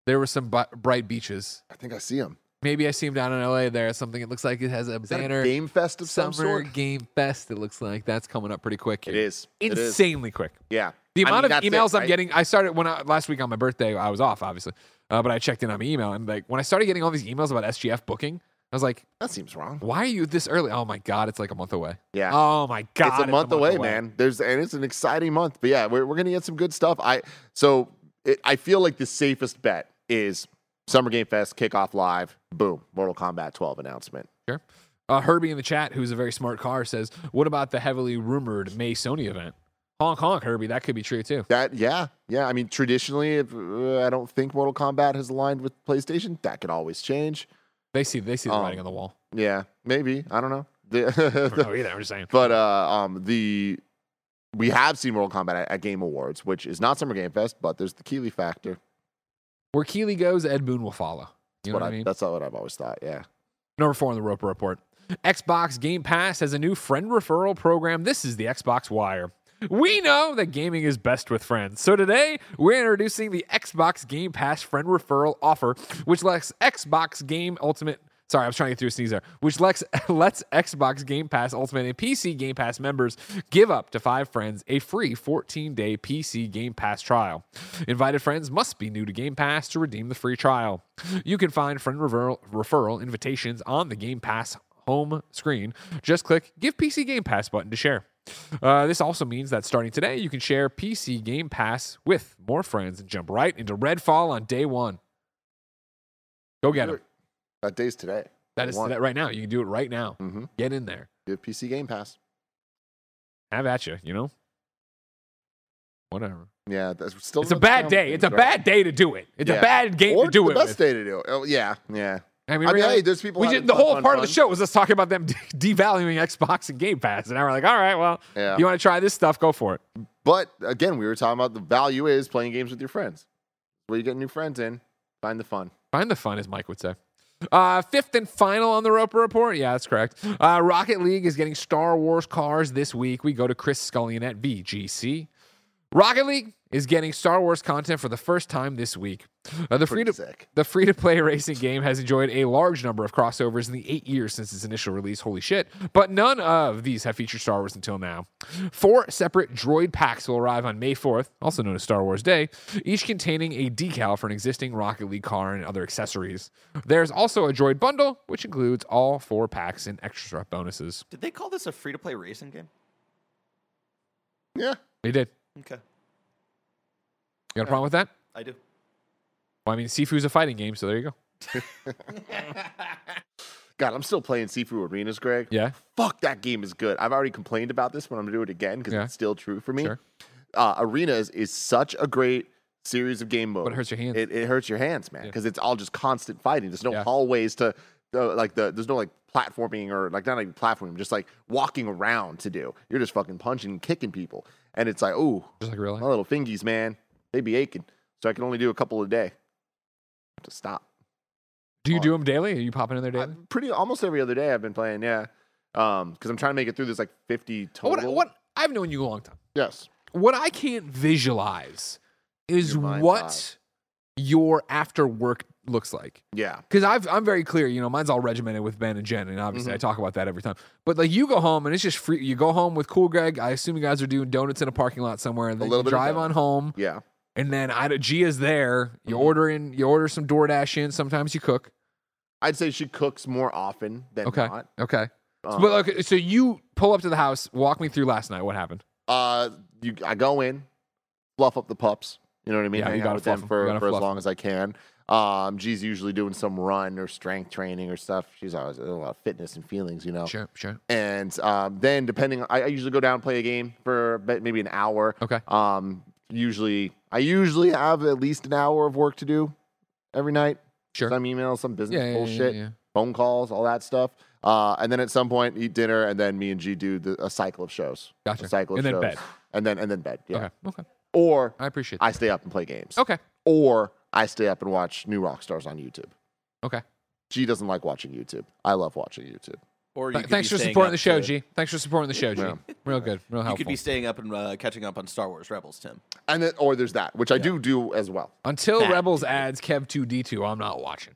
there were some bu- bright beaches. I think I see him. Maybe I see him down in LA there. Something it looks like it has a Is that a banner. game fest of some Summer sort? Game Fest. It looks like that's coming up pretty quick. It here. is. It is. insanely quick. Yeah. The I amount mean, of that's it, emails I'm getting, I started when I, last week on my birthday, I was off obviously, uh, but I checked in on my email and like when I started getting all these emails about SGF booking, I was like, That seems wrong. why are you this early? Oh my god, it's like a month away. Yeah. Oh my god, it's a month away, man. There's and it's an exciting month. But yeah, we're, we're gonna get some good stuff. I so it, I feel like the safest bet is Summer Game Fest kickoff live. Boom, Mortal Kombat 12 announcement. Sure. Uh, Herbie in the chat, who's a very smart car, says, "What about the heavily rumored May Sony event?" Honk honk, Herbie. That could be true too. That yeah yeah. I mean traditionally, if, uh, I don't think Mortal Kombat has aligned with PlayStation. That could always change. They see they see the Um, writing on the wall. Yeah, maybe. I don't know. I don't The- know either. I'm just saying. But uh, um, the we have seen Mortal Kombat at, at Game Awards, which is not Summer Game Fest, but there's the Keeley factor. Where Keeley goes, Ed Boon will follow. You know what what I mean? That's not what I've always thought. Yeah. Number four on the Roper Report. Xbox Game Pass has a new friend referral program. This is the Xbox Wire. We know that gaming is best with friends. So today, we're introducing the Xbox Game Pass friend referral offer, which lets Xbox Game Ultimate. Sorry, I was trying to get through a sneeze there. Which lets, lets Xbox Game Pass Ultimate and PC Game Pass members give up to five friends a free 14 day PC Game Pass trial. Invited friends must be new to Game Pass to redeem the free trial. You can find friend referral, referral invitations on the Game Pass home screen. Just click Give PC Game Pass button to share. Uh, this also means that starting today, you can share PC Game Pass with more friends and jump right into Redfall on day one. Go get them. That day's today. That is that right now. You can do it right now. Mm-hmm. Get in there. Give PC Game Pass. Have at you. You know. Whatever. Yeah, that's still. It's a bad day. It's a right? bad day to do it. It's a bad game or to do the it. best with. day to do it. Oh, yeah, yeah. I mean, I mean, really, hey, there's people did, the fun, whole fun, part of the show was us talking about them devaluing Xbox and Game Pass, and now we're like, all right, well, Yeah. you want to try this stuff? Go for it. But again, we were talking about the value is playing games with your friends. Where you get new friends in, find the fun. Find the fun, as Mike would say. Uh, fifth and final on the Roper Report. Yeah, that's correct. Uh, Rocket League is getting Star Wars cars this week. We go to Chris Scullion at VGC. Rocket League is getting Star Wars content for the first time this week. Uh, the free to, the free to play racing game has enjoyed a large number of crossovers in the eight years since its initial release. Holy shit! But none of these have featured Star Wars until now. Four separate droid packs will arrive on May 4th, also known as Star Wars Day, each containing a decal for an existing Rocket League car and other accessories. There's also a droid bundle, which includes all four packs and extra bonuses. Did they call this a free to play racing game? Yeah. They did. Okay. You got a problem with that? I do. Well, I mean, Sifu's a fighting game, so there you go. God, I'm still playing Sifu Arenas, Greg. Yeah. Fuck, that game is good. I've already complained about this, but I'm gonna do it again because Yeah. it's still true for me. Sure. Uh, Arenas is such a great series of game modes. But it hurts your hands. It, it hurts your hands, man, Yeah. because it's all just constant fighting. There's no Yeah. hallways to, uh, like the there's no like platforming or like not even platforming, just like walking around to do. You're just fucking punching and kicking people, and it's like, ooh, Just like real life. my little fingies, man, they be aching. So I can only do a couple a day. have to stop. Do you do them daily? Are you popping in there daily? Pretty almost every other day I've been playing, yeah. Um, because I'm trying to make it through this like 50 total. What, what I've known you a long time. Yes. What I can't visualize is Your what your after work looks like. Yeah. Because I've I'm very clear, you know, mine's all regimented with Ben and Jen, and obviously I Mhm. talk about that every time. But like you go home and it's just free. You go home with Cool Greg. I assume you guys are doing donuts in a parking lot somewhere, and then you drive on home. Yeah. And then I Gia's there. You Mm-hmm. order in. You order some DoorDash in. Sometimes you cook. I'd say she cooks more often than Okay. not. Okay. Um, but okay, so you pull up to the house. Walk me through last night. What happened? Uh, you, I go in, fluff up the pups. You know what I mean? Yeah, Hang out with fluff them 'em. for, for as long as I can. Um, G's usually doing some run or strength training or stuff. She's always a lot of fitness and feelings, you know. Sure, sure. And um, then depending, I, I usually go down and play a game for maybe an hour. Okay. Um, usually, I usually have at least an hour of work to do every night. Sure. Some emails, some business Yeah, yeah, yeah, bullshit, yeah. phone calls, all that stuff. Uh, and then at some point, eat dinner, and then me and G do the, a cycle of shows. Gotcha. A cycle of And then shows. bed. And then and then bed. Yeah. Okay. Okay. Or I appreciate. I stay up and play games. Okay. Or I stay up and watch New Rockstars on YouTube. Okay. G doesn't like watching YouTube. I love watching YouTube. Or you Th- Thanks for supporting the show, to- G. Thanks for supporting the show, G. Yeah. Real good. Real helpful. You could be staying up and uh, catching up on Star Wars Rebels, Tim. And then or there's that, which I do do as well. Until That Rebels adds Kev 2D2, I'm not watching.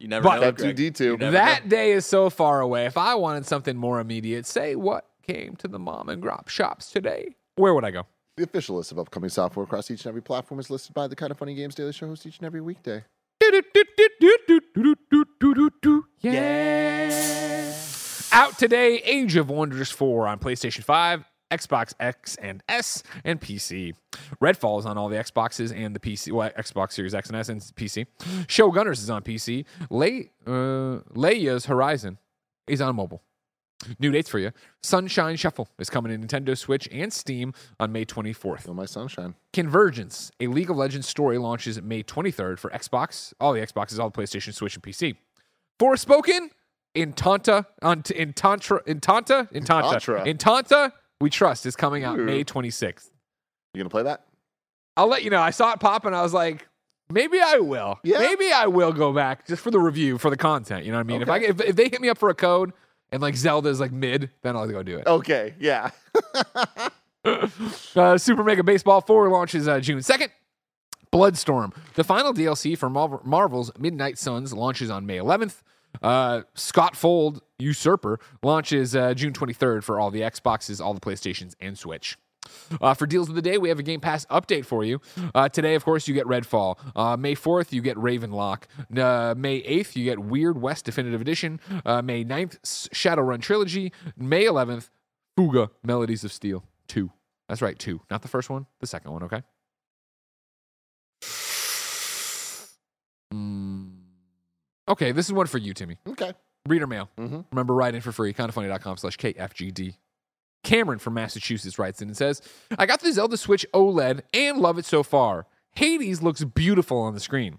You never But- know. Kev 2D2. That know. day is so far away. If I wanted something more immediate, say what came to the mom and grop shops today, where would I go? The official list of upcoming software across each and every platform is listed by the Kind of Funny Games Daily Show host each and every weekday. Yeah. Out today, Age of Wonders 4 on PlayStation 5, Xbox X and S, and PC. Redfall is on all the Xboxes and the PC, well, Xbox Series X and S and PC. Showgunners is on PC. Lay, uh, Leia's Horizon is on mobile. New dates for you. Sunshine Shuffle is coming to Nintendo Switch and Steam on May 24th. Feel my sunshine. Convergence, a League of Legends story, launches May 23rd for Xbox, all the Xboxes, all the PlayStation, Switch, and PC. Forspoken, in Tanta, on in Tantra, in Tanta, in Tanta, in Tanta, we trust is coming out Ooh. May 26th. You gonna play that? I'll let you know. I saw it pop and I was like, maybe I will. Yeah. Maybe I will go back just for the review, for the content. You know what I mean? If I if, if they hit me up for a code and like Zelda's like mid, then I'll go do it. Okay, yeah. Uh, Super Mega Baseball 4 launches uh, June 2nd. Bloodstorm, the final DLC for Marvel- Marvel's Midnight Suns, launches on May 11th. Uh, Scott Fold Usurper launches uh, June 23rd for all the Xboxes, all the PlayStations, and Switch. Uh, for deals of the day, we have a Game Pass update for you. Uh, today, of course, you get Redfall. Uh, May 4th, you get Ravenlock. Uh, May 8th, you get Weird West Definitive Edition. Uh, May 9th, S- Shadowrun Trilogy. May 11th, Fuga Melodies of Steel 2. That's right, 2. Not the first one, the second one, okay? Mm. Okay, this is one for you, Timmy. okay. Reader mail. Mhm. Remember, write in for free. Kindoffunny.com slash KFGD. Cameron from Massachusetts writes in and says, I got the Zelda Switch OLED and love it so far. Hades looks beautiful on the screen.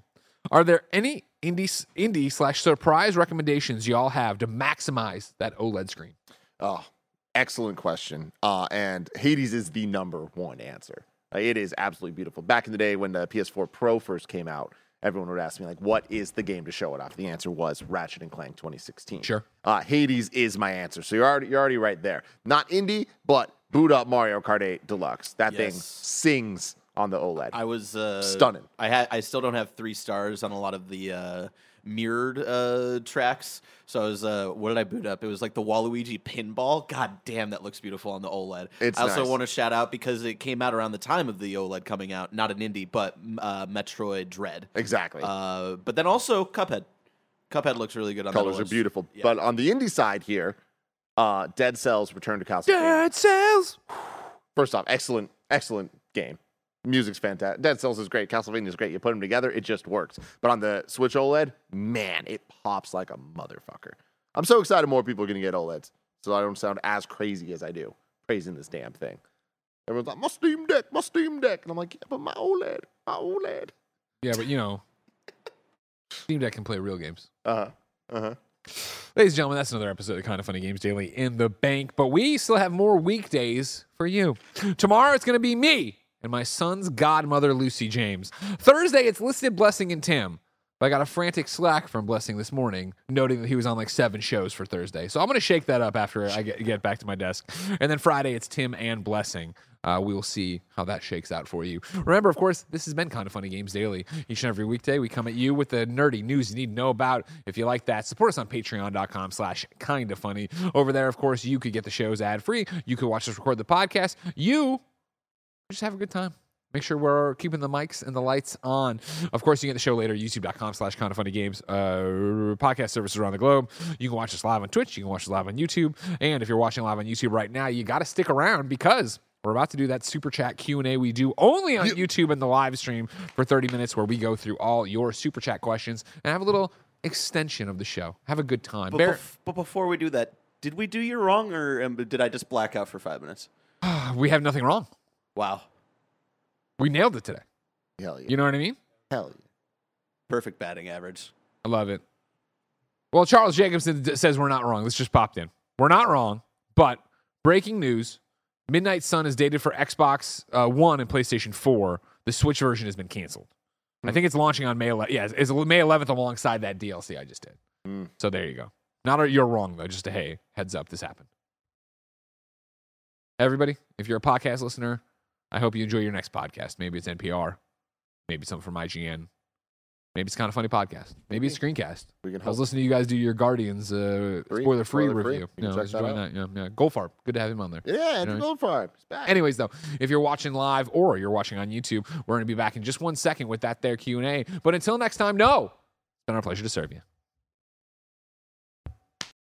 Are there any indie, indie slash surprise recommendations y'all have to maximize that OLED screen? Oh, excellent question. Uh, and Hades is the number one answer. Uh, it is absolutely beautiful. Back in the day when the PS4 Pro first came out, everyone would ask me like, "What is the game to show it off?" The answer was Ratchet and Clank 2016. Sure. Uh, Hades is my answer. So you're already you're already right there. Not indie, but boot up Mario Kart 8 Deluxe. That thing sings on the OLED. I was uh, Stunning. I had I still don't have three stars on a lot of the uh, mirrored uh, tracks. So I was uh, what did I boot up? It was like the Waluigi pinball. God damn, that looks beautiful on the OLED. It's I also nice. want to shout out because it came out around the time of the OLED coming out, not an indie, but uh, Metroid Dread. exactly. Uh, but then also Cuphead. Cuphead looks really good on the Colors that are beautiful. Yeah. But on the indie side here, uh, Dead Cells Return to Castlevania. Dead Cells. First off, excellent, excellent game. Music's fantastic. Dead Cells is great. Castlevania is great. You put them together, it just works. But on the Switch OLED, man, it pops like a motherfucker. I'm so excited more people are going to get OLEDs, so I don't sound as crazy as I do praising this damn thing. Everyone's like, my Steam Deck, my Steam Deck. And I'm like, yeah, but my OLED, my OLED. Yeah, but you know, Steam Deck can play real games. Uh huh. Uh huh. Ladies and gentlemen, that's another episode of Kind of Funny Games Daily in the bank. But we still have more weekdays for you. Tomorrow it's going to be me and my son's godmother, Lucy James. Thursday it's listed Blessing and Tim. But I got a frantic slack from Blessing this morning, noting that he was on like seven shows for Thursday. So I'm going to shake that up after I get, get back to my desk. And then Friday it's Tim and Blessing. Uh, we will see how that shakes out for you. Remember, of course, this has been Kind of Funny Games Daily. Each and every weekday, we come at you with the nerdy news you need to know about. If you like that, support us on patreon.com slash kind of funny. Over there, of course, you could get the shows ad free. You could watch us record the podcast. You just have a good time. Make sure we're keeping the mics and the lights on. Of course, you get the show later, youtube.com slash kind of funny games, uh, podcast services around the globe. You can watch us live on Twitch. You can watch us live on YouTube. And if you're watching live on YouTube right now, you got to stick around because we're about to do that super chat Q&A we do only on YouTube and the live stream for 30 minutes where we go through all your super chat questions and have a little extension of the show. Have a good time. But, Bear- bef- but before we do that, did we do you wrong or um, did I just black out for five minutes? we have nothing wrong. Wow. We nailed it today. Hell yeah. You know what I mean? Hell yeah. Perfect batting average. I love it. Well, Charles Jacobson says we're not wrong. This just popped in. We're not wrong, but breaking news Midnight Sun is dated for Xbox uh, One and PlayStation 4. The Switch version has been canceled. I think it's launching on May 11th. Yeah, it's, it's May 11th alongside that DLC I just did. Mm. So there you go. Not a, you're wrong, though. Just a hey, heads up, this happened. Everybody, if you're a podcast listener, I hope you enjoy your next podcast. Maybe it's NPR. Maybe something from IGN. Maybe it's kind of funny podcast. Maybe it's a screencast. We can I was listening to you guys do your Guardians uh, spoiler free review. You I check that enjoying out. that. Yeah, yeah. Goldfarb. Good to have him on there. Yeah, Andrew Goldfarb. He's back. Anyways, though, if you're watching live or you're watching on YouTube, we're going to be back in just one second with that there Q&A. But until next time, no, it's been our pleasure to serve you.